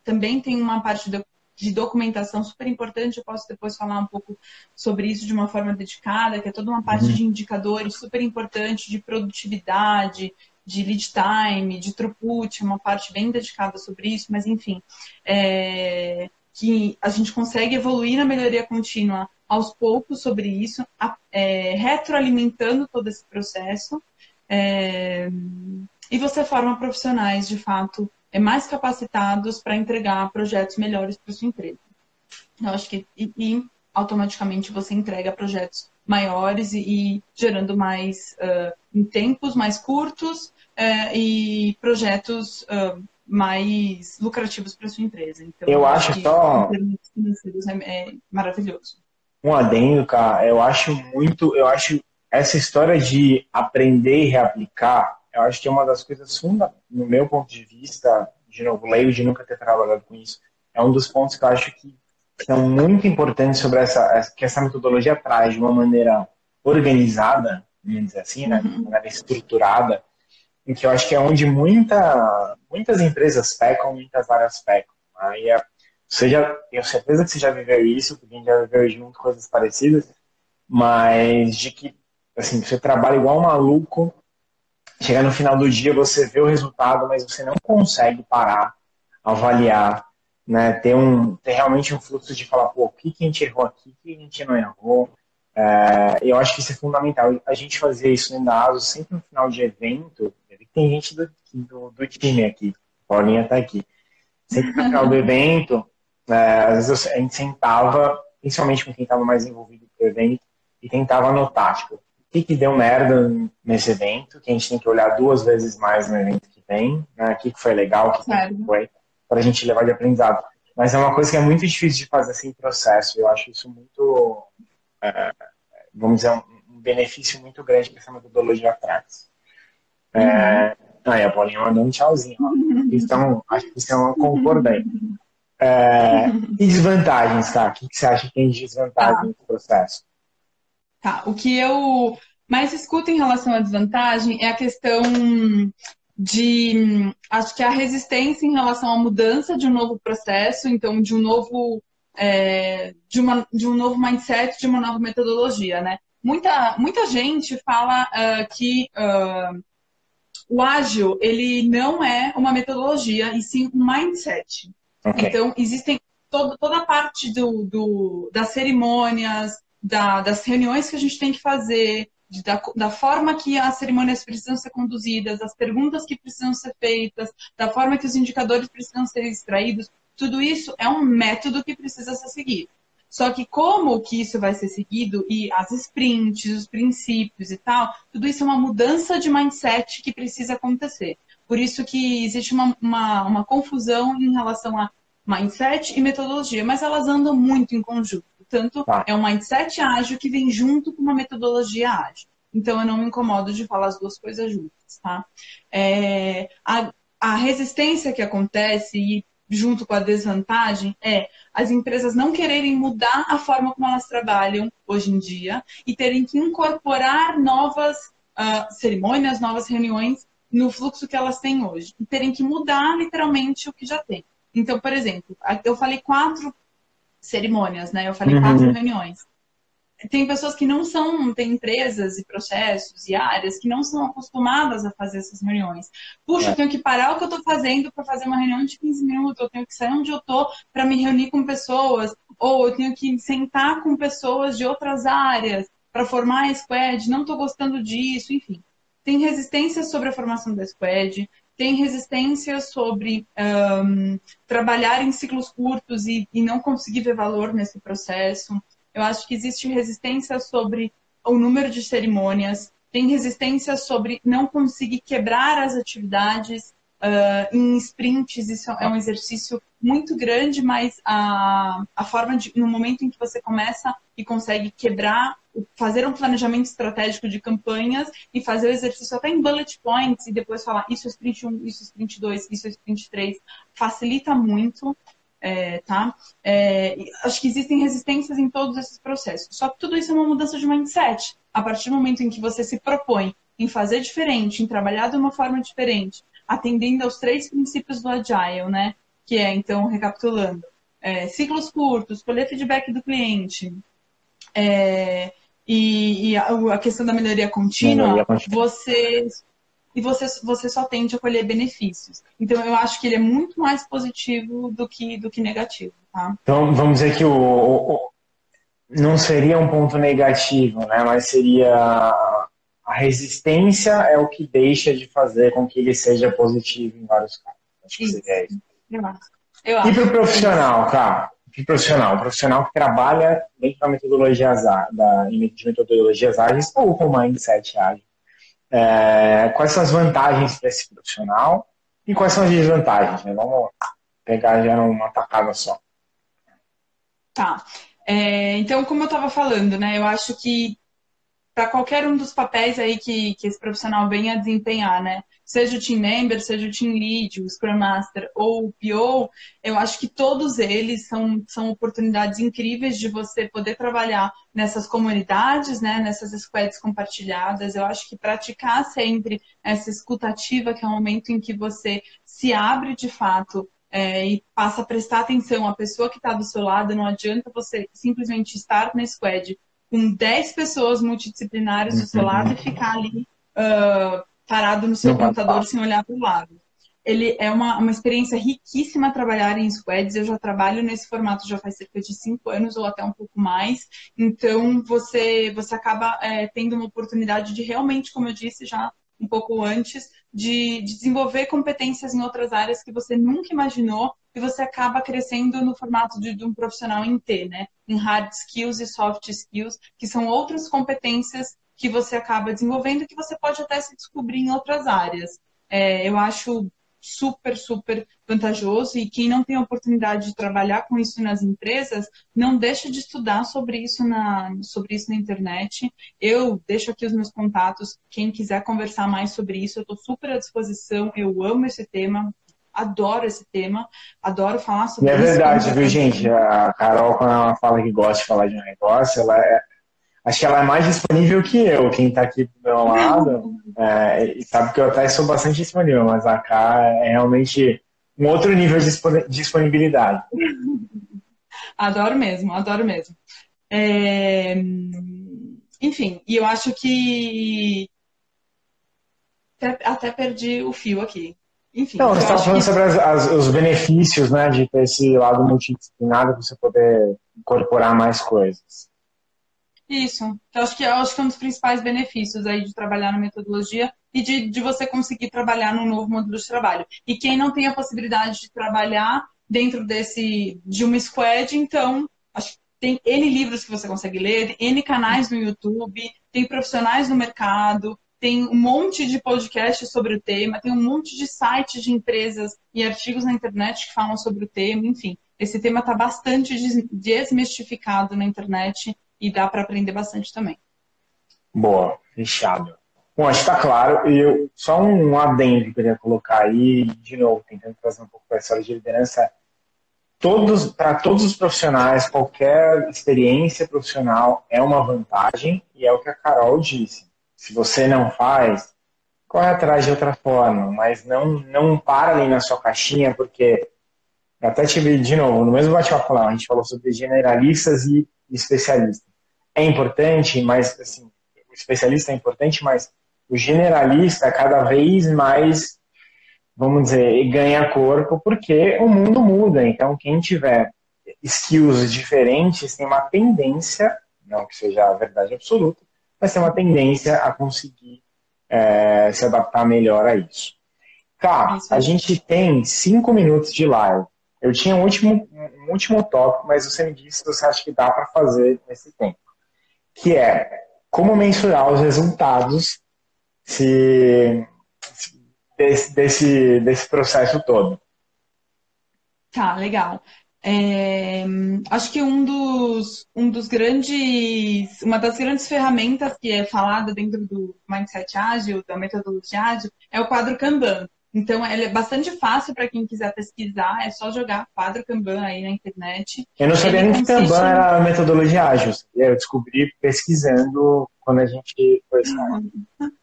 também tem uma parte de, de documentação super importante. Eu posso depois falar um pouco sobre isso de uma forma dedicada, que é toda uma parte uhum. de indicadores super importante de produtividade, de lead time, de throughput, uma parte bem dedicada sobre isso, mas enfim, é, que a gente consegue evoluir na melhoria contínua aos poucos sobre isso, é, retroalimentando todo esse processo, é, e você forma profissionais, de fato, é, mais capacitados para entregar projetos melhores para sua empresa. Eu acho que e, e, automaticamente você entrega projetos maiores e, e gerando mais uh, em tempos mais curtos uh, e projetos uh, mais lucrativos para sua empresa.
Então, eu acho que só
financeiros é, é maravilhoso.
Um adendo, cara, eu acho muito, eu acho essa história de aprender e reaplicar, eu acho que é uma das coisas fundamentais, no meu ponto de vista, de novo, leio de nunca ter trabalhado com isso, é um dos pontos que eu acho que são muito importantes sobre essa, que essa metodologia traz de uma maneira organizada, vamos dizer assim, né, de uma maneira estruturada, em que eu acho que é onde muita, muitas empresas pecam, muitas áreas pecam. Aí é, você já, tenho certeza que você já viveu isso, porque a gente já viveu junto coisas parecidas, mas de que assim, você trabalha igual um maluco, chegar no final do dia você vê o resultado, mas você não consegue parar, avaliar, né, ter, um, ter realmente um fluxo de falar, pô, o que, que a gente errou aqui, o que a gente não errou. É, eu acho que isso é fundamental. A gente fazer isso dentro da ASO sempre no final de evento, tem gente do, do, do time aqui, Paulinha está aqui. Sempre no final do [LAUGHS] evento, é, às vezes a gente sentava, principalmente com quem estava mais envolvido com o evento, e tentava anotar, tipo, que, que deu merda nesse evento, que a gente tem que olhar duas vezes mais no evento que tem, né, o que, que foi legal, o que, que foi para a gente levar de aprendizado. Mas é uma coisa que é muito difícil de fazer assim processo. Eu acho isso muito, é, vamos dizer, um, benefício muito grande que essa metodologia traz. É, uhum. Aí a Paulinha mandou um tchauzinho. [LAUGHS] Então, acho que isso é uma concordante. É, e desvantagens, tá? O que, você acha que tem de desvantagem tá. no processo?
Tá, o que eu mais escuto em relação à desvantagem é a questão de acho que a resistência em relação à mudança de um novo processo, então de um novo é, de, uma, de um novo mindset, de uma nova metodologia, né? Muita, muita gente fala uh, que uh, o ágil ele não é uma metodologia e sim um mindset. Okay. Então existem todo, toda a parte do, do das cerimônias, da, das reuniões que a gente tem que fazer, de, da, da, forma que as cerimônias precisam ser conduzidas, das perguntas que precisam ser feitas, da forma que os indicadores precisam ser extraídos, tudo isso é um método que precisa ser seguido. Só que como que isso vai ser seguido e as sprints, os princípios e tal, tudo isso é uma mudança de mindset que precisa acontecer. Por isso que existe uma, uma, uma confusão em relação a mindset e metodologia, mas elas andam muito em conjunto. Portanto, tá. é um mindset ágil que vem junto com uma metodologia ágil. Então, eu não me incomodo de falar as duas coisas juntas, tá? É, a, a resistência que acontece, e junto com a desvantagem, é as empresas não quererem mudar a forma como elas trabalham hoje em dia e terem que incorporar novas uh, cerimônias, novas reuniões no fluxo que elas têm hoje. E terem que mudar literalmente o que já tem. Então, por exemplo, eu falei quatro cerimônias, né? Eu falei uhum. quatro reuniões. Tem pessoas que não são, tem empresas e processos e áreas que não são acostumadas a fazer essas reuniões. Puxa, é. eu tenho que parar o que eu estou fazendo para fazer uma reunião de 15 minutos, eu tenho que sair onde eu estou para me reunir com pessoas, ou eu tenho que sentar com pessoas de outras áreas para formar a squad, não estou gostando disso, enfim. Tem resistência sobre a formação da squad, tem resistência sobre um, trabalhar em ciclos curtos e, e, não conseguir ver valor nesse processo. Eu acho que existe resistência sobre o número de cerimônias, tem resistência sobre não conseguir quebrar as atividades uh, em sprints. Isso é um exercício muito grande, mas a, a forma de, no momento em que você começa e consegue quebrar fazer um planejamento estratégico de campanhas e fazer o exercício até em bullet points e depois falar isso é sprint 1, isso é sprint 2, isso é sprint 3, facilita muito, é, tá? É, acho que existem resistências em todos esses processos. Só que tudo isso é uma mudança de mindset. A partir do momento em que você se propõe em fazer diferente, em trabalhar de uma forma diferente, atendendo aos três princípios do Agile, né? Que é, então, recapitulando, é, ciclos curtos, colher feedback do cliente, é, e, e a, a, questão da melhoria contínua, melhoria contínua, você e você, você só tende a colher benefícios. Então, eu acho que ele é muito mais positivo do que, do que negativo. Tá?
Então, vamos dizer que o, o, não seria um ponto negativo, né? mas seria a resistência é o que deixa de fazer com que ele seja positivo em vários casos. Acho que isso. seria isso. Eu acho. Eu acho. E para o profissional, cara? O profissional, o profissional que trabalha dentro da metodologia da, de metodologias ágeis ou com mindset ágil. É, quais são as vantagens para esse profissional e quais são as desvantagens? Né? Vamos pegar já numa tacada só.
Tá. É, então, como eu estava falando, né, eu acho que para qualquer um dos papéis aí que, que esse profissional venha a desempenhar, né? Seja o team member, seja o team lead, o scrum master ou o PO, eu acho que todos eles são, são oportunidades incríveis de você poder trabalhar nessas comunidades, né? Nessas squads compartilhadas. Eu acho que praticar sempre essa escutativa, que é o momento em que você se abre de fato é, e passa a prestar atenção à pessoa que está do seu lado, não adianta você simplesmente estar na squad com 10 pessoas multidisciplinares do seu lado e uhum. ficar ali uh, parado no seu não computador sem olhar para o lado. Ele é uma, uma experiência riquíssima trabalhar em squads. Eu já trabalho nesse formato já faz cerca de cinco anos ou até um pouco mais. Então você você acaba é, tendo uma oportunidade de realmente, como eu disse já um pouco antes, de, de desenvolver competências em outras áreas que você nunca imaginou e você acaba crescendo no formato de, de, um profissional em T, né? Em hard skills e soft skills, que são outras competências que você acaba desenvolvendo que você pode até se descobrir em outras áreas. É, eu acho super, super vantajoso e quem não tem a oportunidade de trabalhar com isso nas empresas, não deixa de estudar sobre isso na, sobre isso na internet. Eu deixo aqui os meus contatos, quem quiser conversar mais sobre isso, eu estou super à disposição, eu amo esse tema, adoro esse tema, adoro falar sobre
e
é
isso. É verdade, viu, gente? A Carol, quando ela fala que gosta de falar de um negócio, ela é, acho que ela é mais disponível que eu, quem está aqui do meu lado, é, sabe que eu até sou bastante disponível, mas a K é realmente um outro nível de disponibilidade. [LAUGHS]
Adoro mesmo, adoro mesmo. É... Enfim, e eu acho que até perdi o fio aqui. Enfim,
Não, você estava falando que... sobre as, as, os benefícios né, de ter esse lado multidisciplinar, você poder incorporar mais coisas.
Isso. Eu acho que, eu acho que é um dos principais benefícios aí de trabalhar na metodologia e de, de você conseguir trabalhar num novo modelo de trabalho. E quem não tem a possibilidade de trabalhar dentro desse de uma squad, então acho que tem N livros que você consegue ler, N canais no YouTube, tem profissionais no mercado, tem um monte de podcasts sobre o tema, tem um monte de sites de empresas e artigos na internet que falam sobre o tema, enfim. Esse tema está bastante desmistificado na internet e dá para aprender bastante também.
Boa, fechado. Bom, acho que está claro. E eu, só um adendo que eu queria colocar aí, de novo, tentando trazer um pouco para a história de liderança. Todos, para todos os profissionais, qualquer experiência profissional é uma vantagem, e é o que a Carol disse. Se você não faz, corre atrás de outra forma, mas não, não para ali na sua caixinha, porque até tive, de novo, no mesmo bate-papo lá, a gente falou sobre generalistas e especialistas é importante, mas assim, o especialista é importante, mas o generalista cada vez mais, vamos dizer, ganha corpo porque o mundo muda. Então, quem tiver skills diferentes tem uma tendência, não que seja a verdade absoluta, mas tem uma tendência a conseguir é, se adaptar melhor a isso. Tá, a gente tem cinco minutos de live. Eu tinha um último, um último tópico, mas você me disse que você acha que dá para fazer nesse tempo que é como mensurar os resultados se, desse, desse, desse processo todo.
Tá, legal. É, acho que um dos, um dos grandes, uma das grandes ferramentas que é falada dentro do Mindset Ágil, da metodologia ágil, é o quadro Kanban. Então, ele é bastante fácil para quem quiser pesquisar, é só jogar quadro Kanban aí na internet.
Eu não sabia nem que Kanban era metodologia ágil, eu descobri pesquisando quando a gente foi [LAUGHS]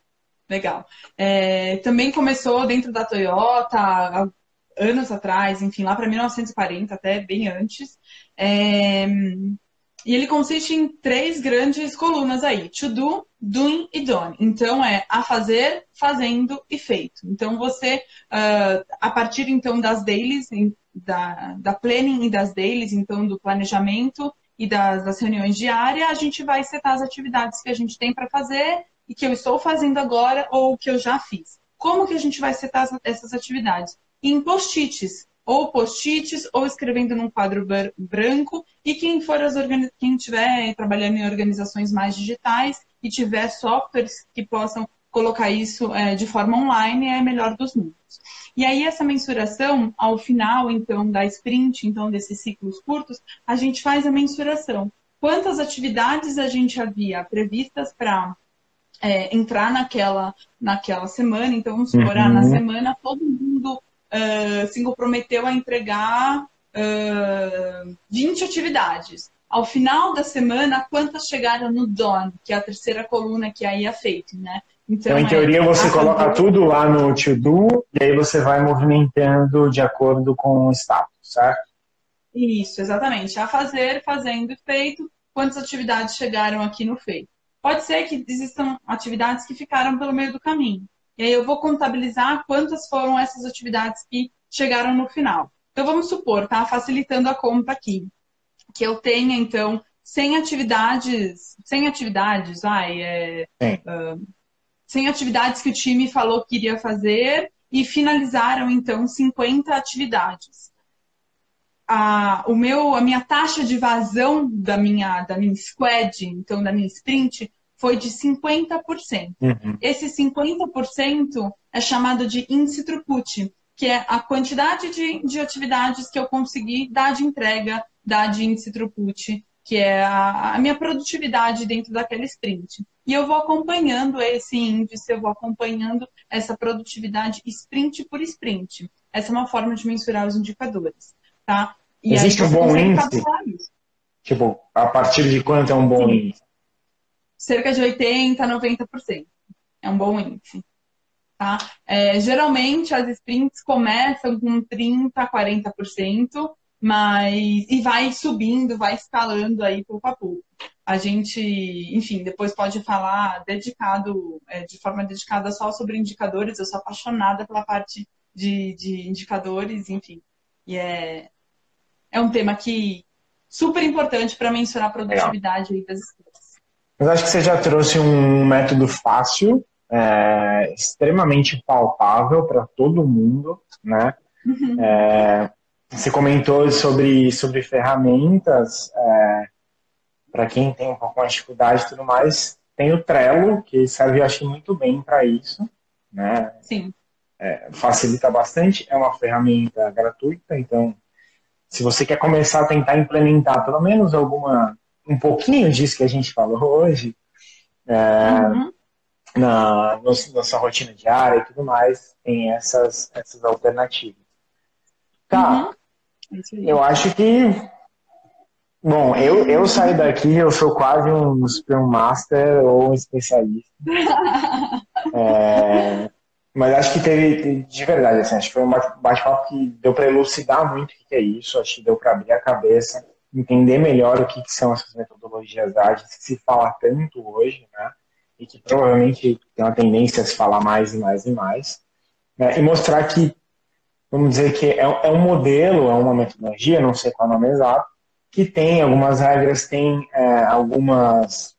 Legal. É, também começou dentro da Toyota, anos atrás, enfim, lá para 1940, até bem antes. É, e ele consiste em três grandes colunas aí: to do, doing e done. Então é a fazer, fazendo e feito. Então você, uh, a partir então das dailies, da, da planning e das dailies, então do planejamento e das, das reuniões diárias, a gente vai setar as atividades que a gente tem para fazer e que eu estou fazendo agora ou que eu já fiz. Como que a gente vai setar essas atividades? Em post-its ou post-its, ou escrevendo num quadro branco. E quem for as quem estiver trabalhando em organizações mais digitais e tiver softwares que possam colocar isso é, de forma online, é melhor dos mundos. E aí essa mensuração, ao final, então, da sprint, então, desses ciclos curtos, a gente faz a mensuração. Quantas atividades a gente havia previstas para é, entrar naquela, naquela semana, então vamos supor, uhum. na semana todo mundo uh, se comprometeu a entregar uh, 20 atividades. Ao final da semana, quantas chegaram no DON, que é a terceira coluna que aí é feita, né?
Então, então em teoria, é, você coloca tudo lá no to-do e aí você vai movimentando de acordo com o status, certo?
Isso, exatamente. A fazer, fazendo e feito, quantas atividades chegaram aqui no feito. Pode ser que existam atividades que ficaram pelo meio do caminho. E aí eu vou contabilizar quantas foram essas atividades que chegaram no final. Então vamos supor, tá? Facilitando a conta aqui. Que eu tenha, então, 100 atividades, 100 atividades, vai, é, uh, 100 atividades que o time falou que iria fazer e finalizaram, então, 50 atividades. A, o meu, a minha taxa de vazão da minha, da minha squad, então da minha sprint, foi de 50%. Uhum. Esse 50% é chamado de índice throughput, que é a quantidade de, de atividades que eu consegui dar de entrega, dar de índice throughput, que é a, a minha produtividade dentro daquele sprint. E eu vou acompanhando esse índice, eu vou acompanhando essa produtividade sprint por sprint. Essa é uma forma de mensurar os indicadores, tá?
E Existe um bom índice? Tipo, a partir de quanto é um bom Sim. índice?
Cerca de 80%, 90%. É um bom índice. Tá? É, geralmente as sprints começam com 30%, 40%, mas e vai subindo, vai escalando aí pouco a pouco. A gente, enfim, depois pode falar dedicado, é, de forma dedicada só sobre indicadores. Eu sou apaixonada pela parte de, de indicadores, enfim. E é, é um tema que super importante para mensurar a produtividade das sprints.
Mas acho que você já trouxe um método fácil, é, extremamente palpável para todo mundo, né? Uhum. É, você comentou sobre, sobre ferramentas, é, para quem tem um pouco mais de dificuldade e tudo mais. Tem o Trello, que serve, eu acho, muito bem para isso, né?
Sim.
É, facilita bastante, é uma ferramenta gratuita, então se você quer começar a tentar implementar pelo menos alguma um pouquinho disso que a gente falou hoje é, uhum. na, no, na sua rotina diária e tudo mais, tem essas, essas alternativas. Tá. Uhum. Eu acho que. Bom, eu, eu saio daqui, eu sou quase um Scrum Master ou um especialista. [LAUGHS] é, mas acho que teve, de verdade, assim, acho que foi um bate-papo que deu para elucidar muito o que é isso, acho que deu para abrir a cabeça entender melhor o que, que são essas metodologias ágeis que se fala tanto hoje, né? E que provavelmente tem uma tendência a se falar mais e mais e mais. Né? E mostrar que, vamos dizer que é, é um modelo, é uma metodologia, não sei qual é o nome exato, que tem algumas regras, tem é, algumas,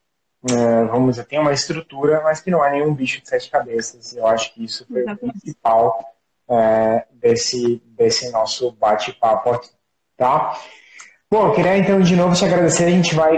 é, vamos dizer, tem uma estrutura, mas que não é nenhum bicho de sete cabeças. Eu acho que isso foi o principal é, desse, desse nosso bate-papo aqui, tá? Bom, eu queria então de novo te agradecer. A gente vai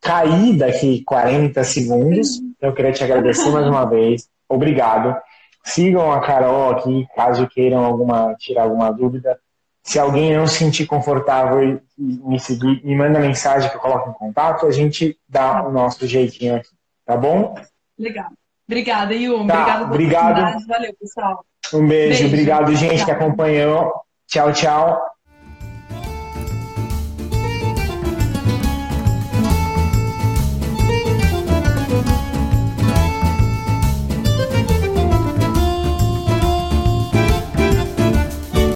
cair daqui 40 segundos. Eu queria te agradecer mais uma vez. Obrigado. Sigam a Carol aqui, caso queiram alguma, tirar alguma dúvida. Se alguém não se sentir confortável e me seguir, me manda mensagem que eu coloco em contato, a gente dá o nosso jeitinho aqui, tá bom?
Legal. Obrigada, Yum. Tá,
obrigado. obrigado.
Valeu, pessoal.
Um beijo. beijo. Obrigado, gente, obrigado. que acompanhou. Tchau, tchau.